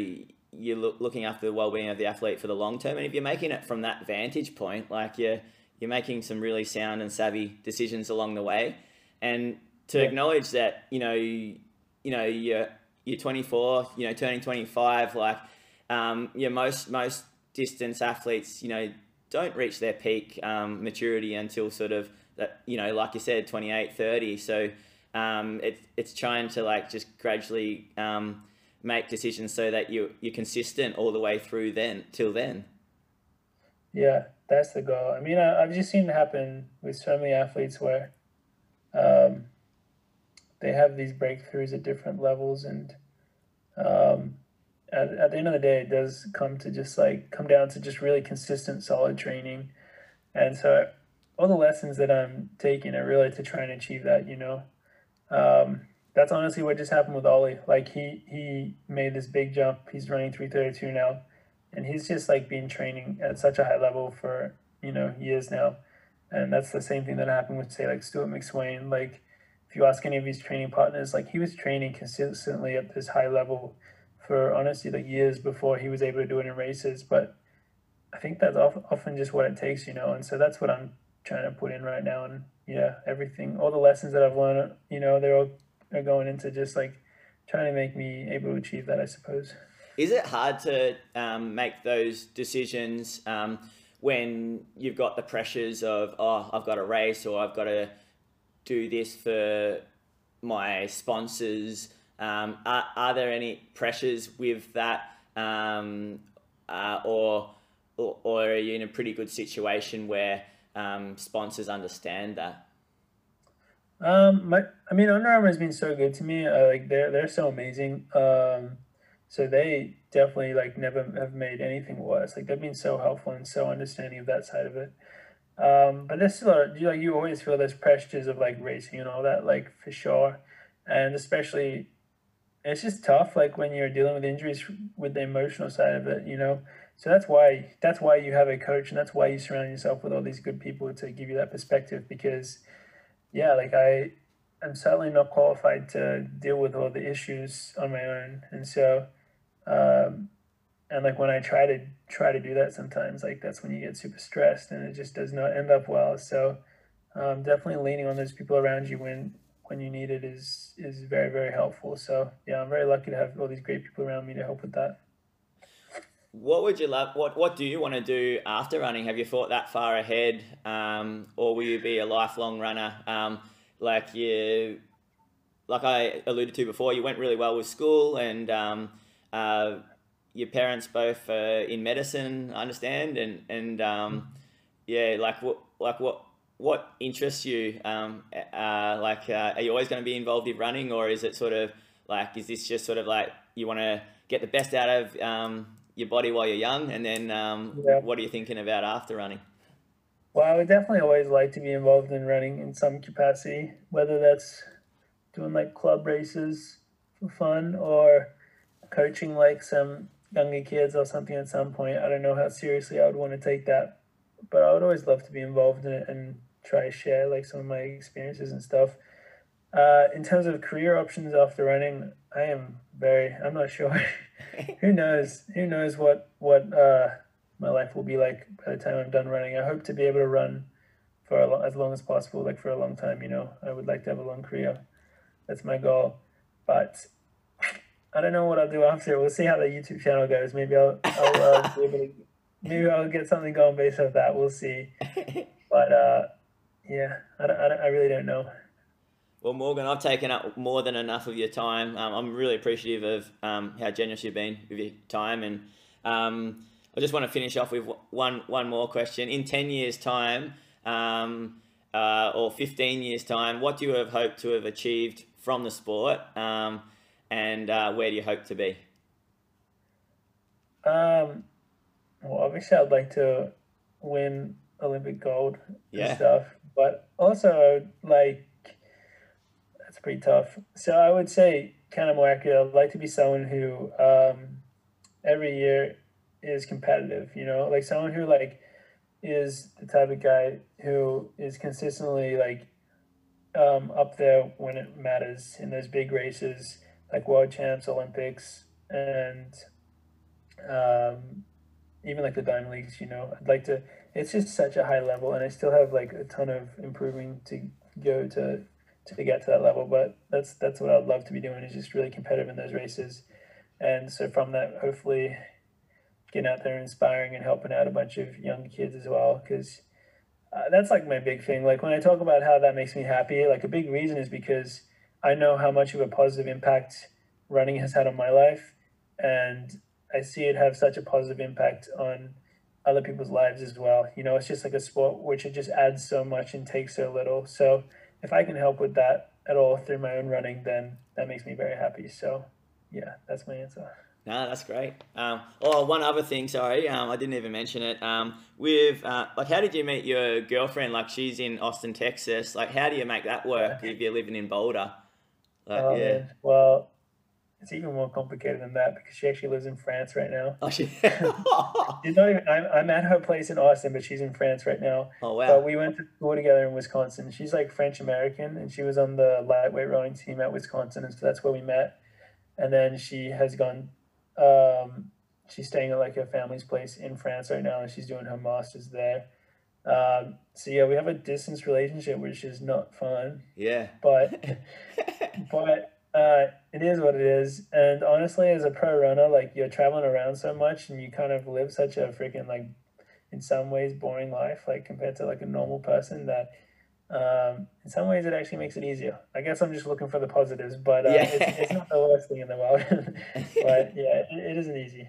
Speaker 1: you're look, looking after the well-being of the athlete for the long term. And if you're making it from that vantage point like you're you're making some really sound and savvy decisions along the way. And to yeah. acknowledge that you know you, you know you're you're 24 you know turning 25 like um, yeah most most distance athletes you know don't reach their peak um, maturity until sort of that you know like you said 28 30 so um, it, it's trying to like just gradually um, make decisions so that you you're consistent all the way through then till then.
Speaker 2: Yeah, that's the goal. I mean, I, have just seen it happen with so many athletes where um, they have these breakthroughs at different levels, and um, at, at the end of the day, it does come to just like come down to just really consistent, solid training, and so all the lessons that I'm taking are really to try and achieve that. You know. Um, that's honestly what just happened with Ollie. Like he he made this big jump. He's running three thirty two now, and he's just like been training at such a high level for you know years now, and that's the same thing that happened with say like Stuart McSweyn. Like if you ask any of his training partners, like he was training consistently at this high level for honestly like years before he was able to do it in races. But I think that's often just what it takes, you know. And so that's what I'm trying to put in right now. And yeah, everything, all the lessons that I've learned, you know, they're all are going into just like trying to make me able to achieve that, I suppose.
Speaker 1: Is it hard to um, make those decisions um, when you've got the pressures of, oh, I've got a race or I've got to do this for my sponsors? Um, are, are there any pressures with that? Um, uh, or, or, or are you in a pretty good situation where um, sponsors understand that?
Speaker 2: Um, my, I mean, Under Armour has been so good to me. Uh, like they're they're so amazing. Um, so they definitely like never have made anything worse. Like they've been so helpful and so understanding of that side of it. Um, but there's still you like you always feel those pressures of like racing and all that, like for sure, and especially it's just tough like when you're dealing with injuries with the emotional side of it, you know. So that's why that's why you have a coach and that's why you surround yourself with all these good people to give you that perspective because yeah, like I, I'm certainly not qualified to deal with all the issues on my own, and so, um, and like when I try to try to do that, sometimes like that's when you get super stressed, and it just does not end up well. So, um, definitely leaning on those people around you when when you need it is is very very helpful. So yeah, I'm very lucky to have all these great people around me to help with that.
Speaker 1: What would you love? What What do you want to do after running? Have you thought that far ahead, um, or will you be a lifelong runner? Um, like you, like I alluded to before, you went really well with school, and um, uh, your parents both uh, in medicine, I understand, and and um, yeah, like what like what what interests you? Um, uh, like, uh, are you always going to be involved in running, or is it sort of like, is this just sort of like you want to get the best out of um, your body while you're young, and then um, yeah. what are you thinking about after running?
Speaker 2: Well, I would definitely always like to be involved in running in some capacity, whether that's doing like club races for fun or coaching like some younger kids or something at some point. I don't know how seriously I would want to take that, but I would always love to be involved in it and try to share like some of my experiences and stuff. Uh, in terms of career options after running, I am very. I'm not sure. [LAUGHS] Who knows? Who knows what what uh, my life will be like by the time I'm done running? I hope to be able to run for long, as long as possible, like for a long time. You know, I would like to have a long career. That's my goal. But I don't know what I'll do after. We'll see how the YouTube channel goes. Maybe I'll, I'll uh, be able to, maybe I'll get something going based off that. We'll see. [LAUGHS] But uh, yeah, I, don't, I, don't, I really don't know.
Speaker 1: Well, Morgan, I've taken up more than enough of your time. Um, I'm really appreciative of um, how generous you've been with your time, and um, I just want to finish off with one one more question. In ten years' time, um, uh, or fifteen years' time, what do you have hoped to have achieved from the sport, um, and uh, where do you hope to be?
Speaker 2: Um, well, obviously, I'd like to win Olympic gold yeah. and stuff, but also like that's pretty tough. So I would say kind of more accurate. I'd like to be someone who um, every year is competitive. You know, like someone who like is the type of guy who is consistently like um, up there when it matters in those big races, like world champs, Olympics, and um, even like the diamond leagues. You know, I'd like to. It's just such a high level, and I still have like a ton of improving to go to to get to that level. But that's that's what I'd love to be doing is just really competitive in those races, and so from that, hopefully, getting out there, inspiring, and helping out a bunch of young kids as well. Because uh, that's like my big thing. Like when I talk about how that makes me happy, like a big reason is because I know how much of a positive impact running has had on my life, and I see it have such a positive impact on other people's lives as well. You know, it's just like a sport which it just adds so much and takes so little. So if I can help with that at all through my own running, then that makes me very happy. So, yeah, that's my answer.
Speaker 1: No, that's great. Um, oh, one other thing, sorry, um, I didn't even mention it. Um, with uh, like, how did you meet your girlfriend? Like, she's in Austin, Texas. Like, how do you make that work if you're living in Boulder?
Speaker 2: Like, oh, yeah. Man. Well, it's even more complicated than that because she actually lives in France right now. Oh, she. [LAUGHS] [LAUGHS] she's not even. I'm, I'm at her place in Austin, but she's in France right now.
Speaker 1: Oh wow!
Speaker 2: But we went to school together in Wisconsin. She's like French American, and she was on the lightweight rowing team at Wisconsin, and so that's where we met. And then she has gone. Um, she's staying at like her family's place in France right now, and she's doing her masters there. Um, so yeah, we have a distance relationship, which is not fun.
Speaker 1: Yeah.
Speaker 2: But [LAUGHS] but uh, it is what it is. And honestly, as a pro runner, like you're traveling around so much and you kind of live such a freaking like, in some ways, boring life, like compared to like a normal person that um, in some ways it actually makes it easier. I guess I'm just looking for the positives, but uh, yeah. it's, it's, not the worst thing in the world. [LAUGHS] but [LAUGHS] yeah, it, it isn't easy.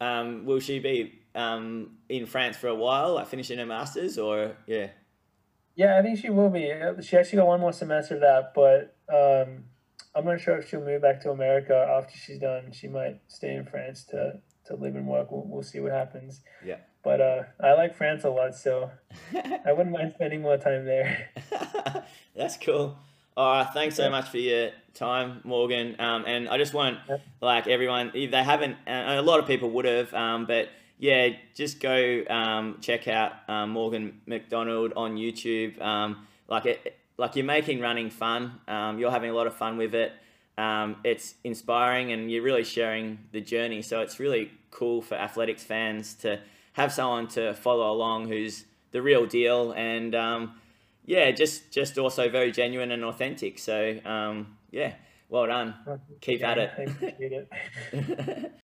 Speaker 1: Um, will she be um, in France for a while, like finishing her masters, or yeah?
Speaker 2: Yeah, I think she will be. She actually got one more semester of that, but um, I'm not sure if she'll move back to America after she's done. She might stay in France to, to live and work. We'll, we'll see what happens.
Speaker 1: Yeah.
Speaker 2: But uh, I like France a lot, so [LAUGHS] I wouldn't mind spending more time there. [LAUGHS]
Speaker 1: That's cool. All right, thanks so much for your time, Morgan. Um, and I just want like everyone, if they haven't, a lot of people would have, um, but yeah, just go um, check out um, Morgan McDonald on YouTube. Um, like it, like you're making running fun. Um, you're having a lot of fun with it. Um, it's inspiring and you're really sharing the journey. So it's really cool for athletics fans to have someone to follow along who's the real deal. And um, yeah, just just also very genuine and authentic. So um, yeah, well done. Keep
Speaker 2: yeah,
Speaker 1: at
Speaker 2: I appreciate it.
Speaker 1: it. [LAUGHS]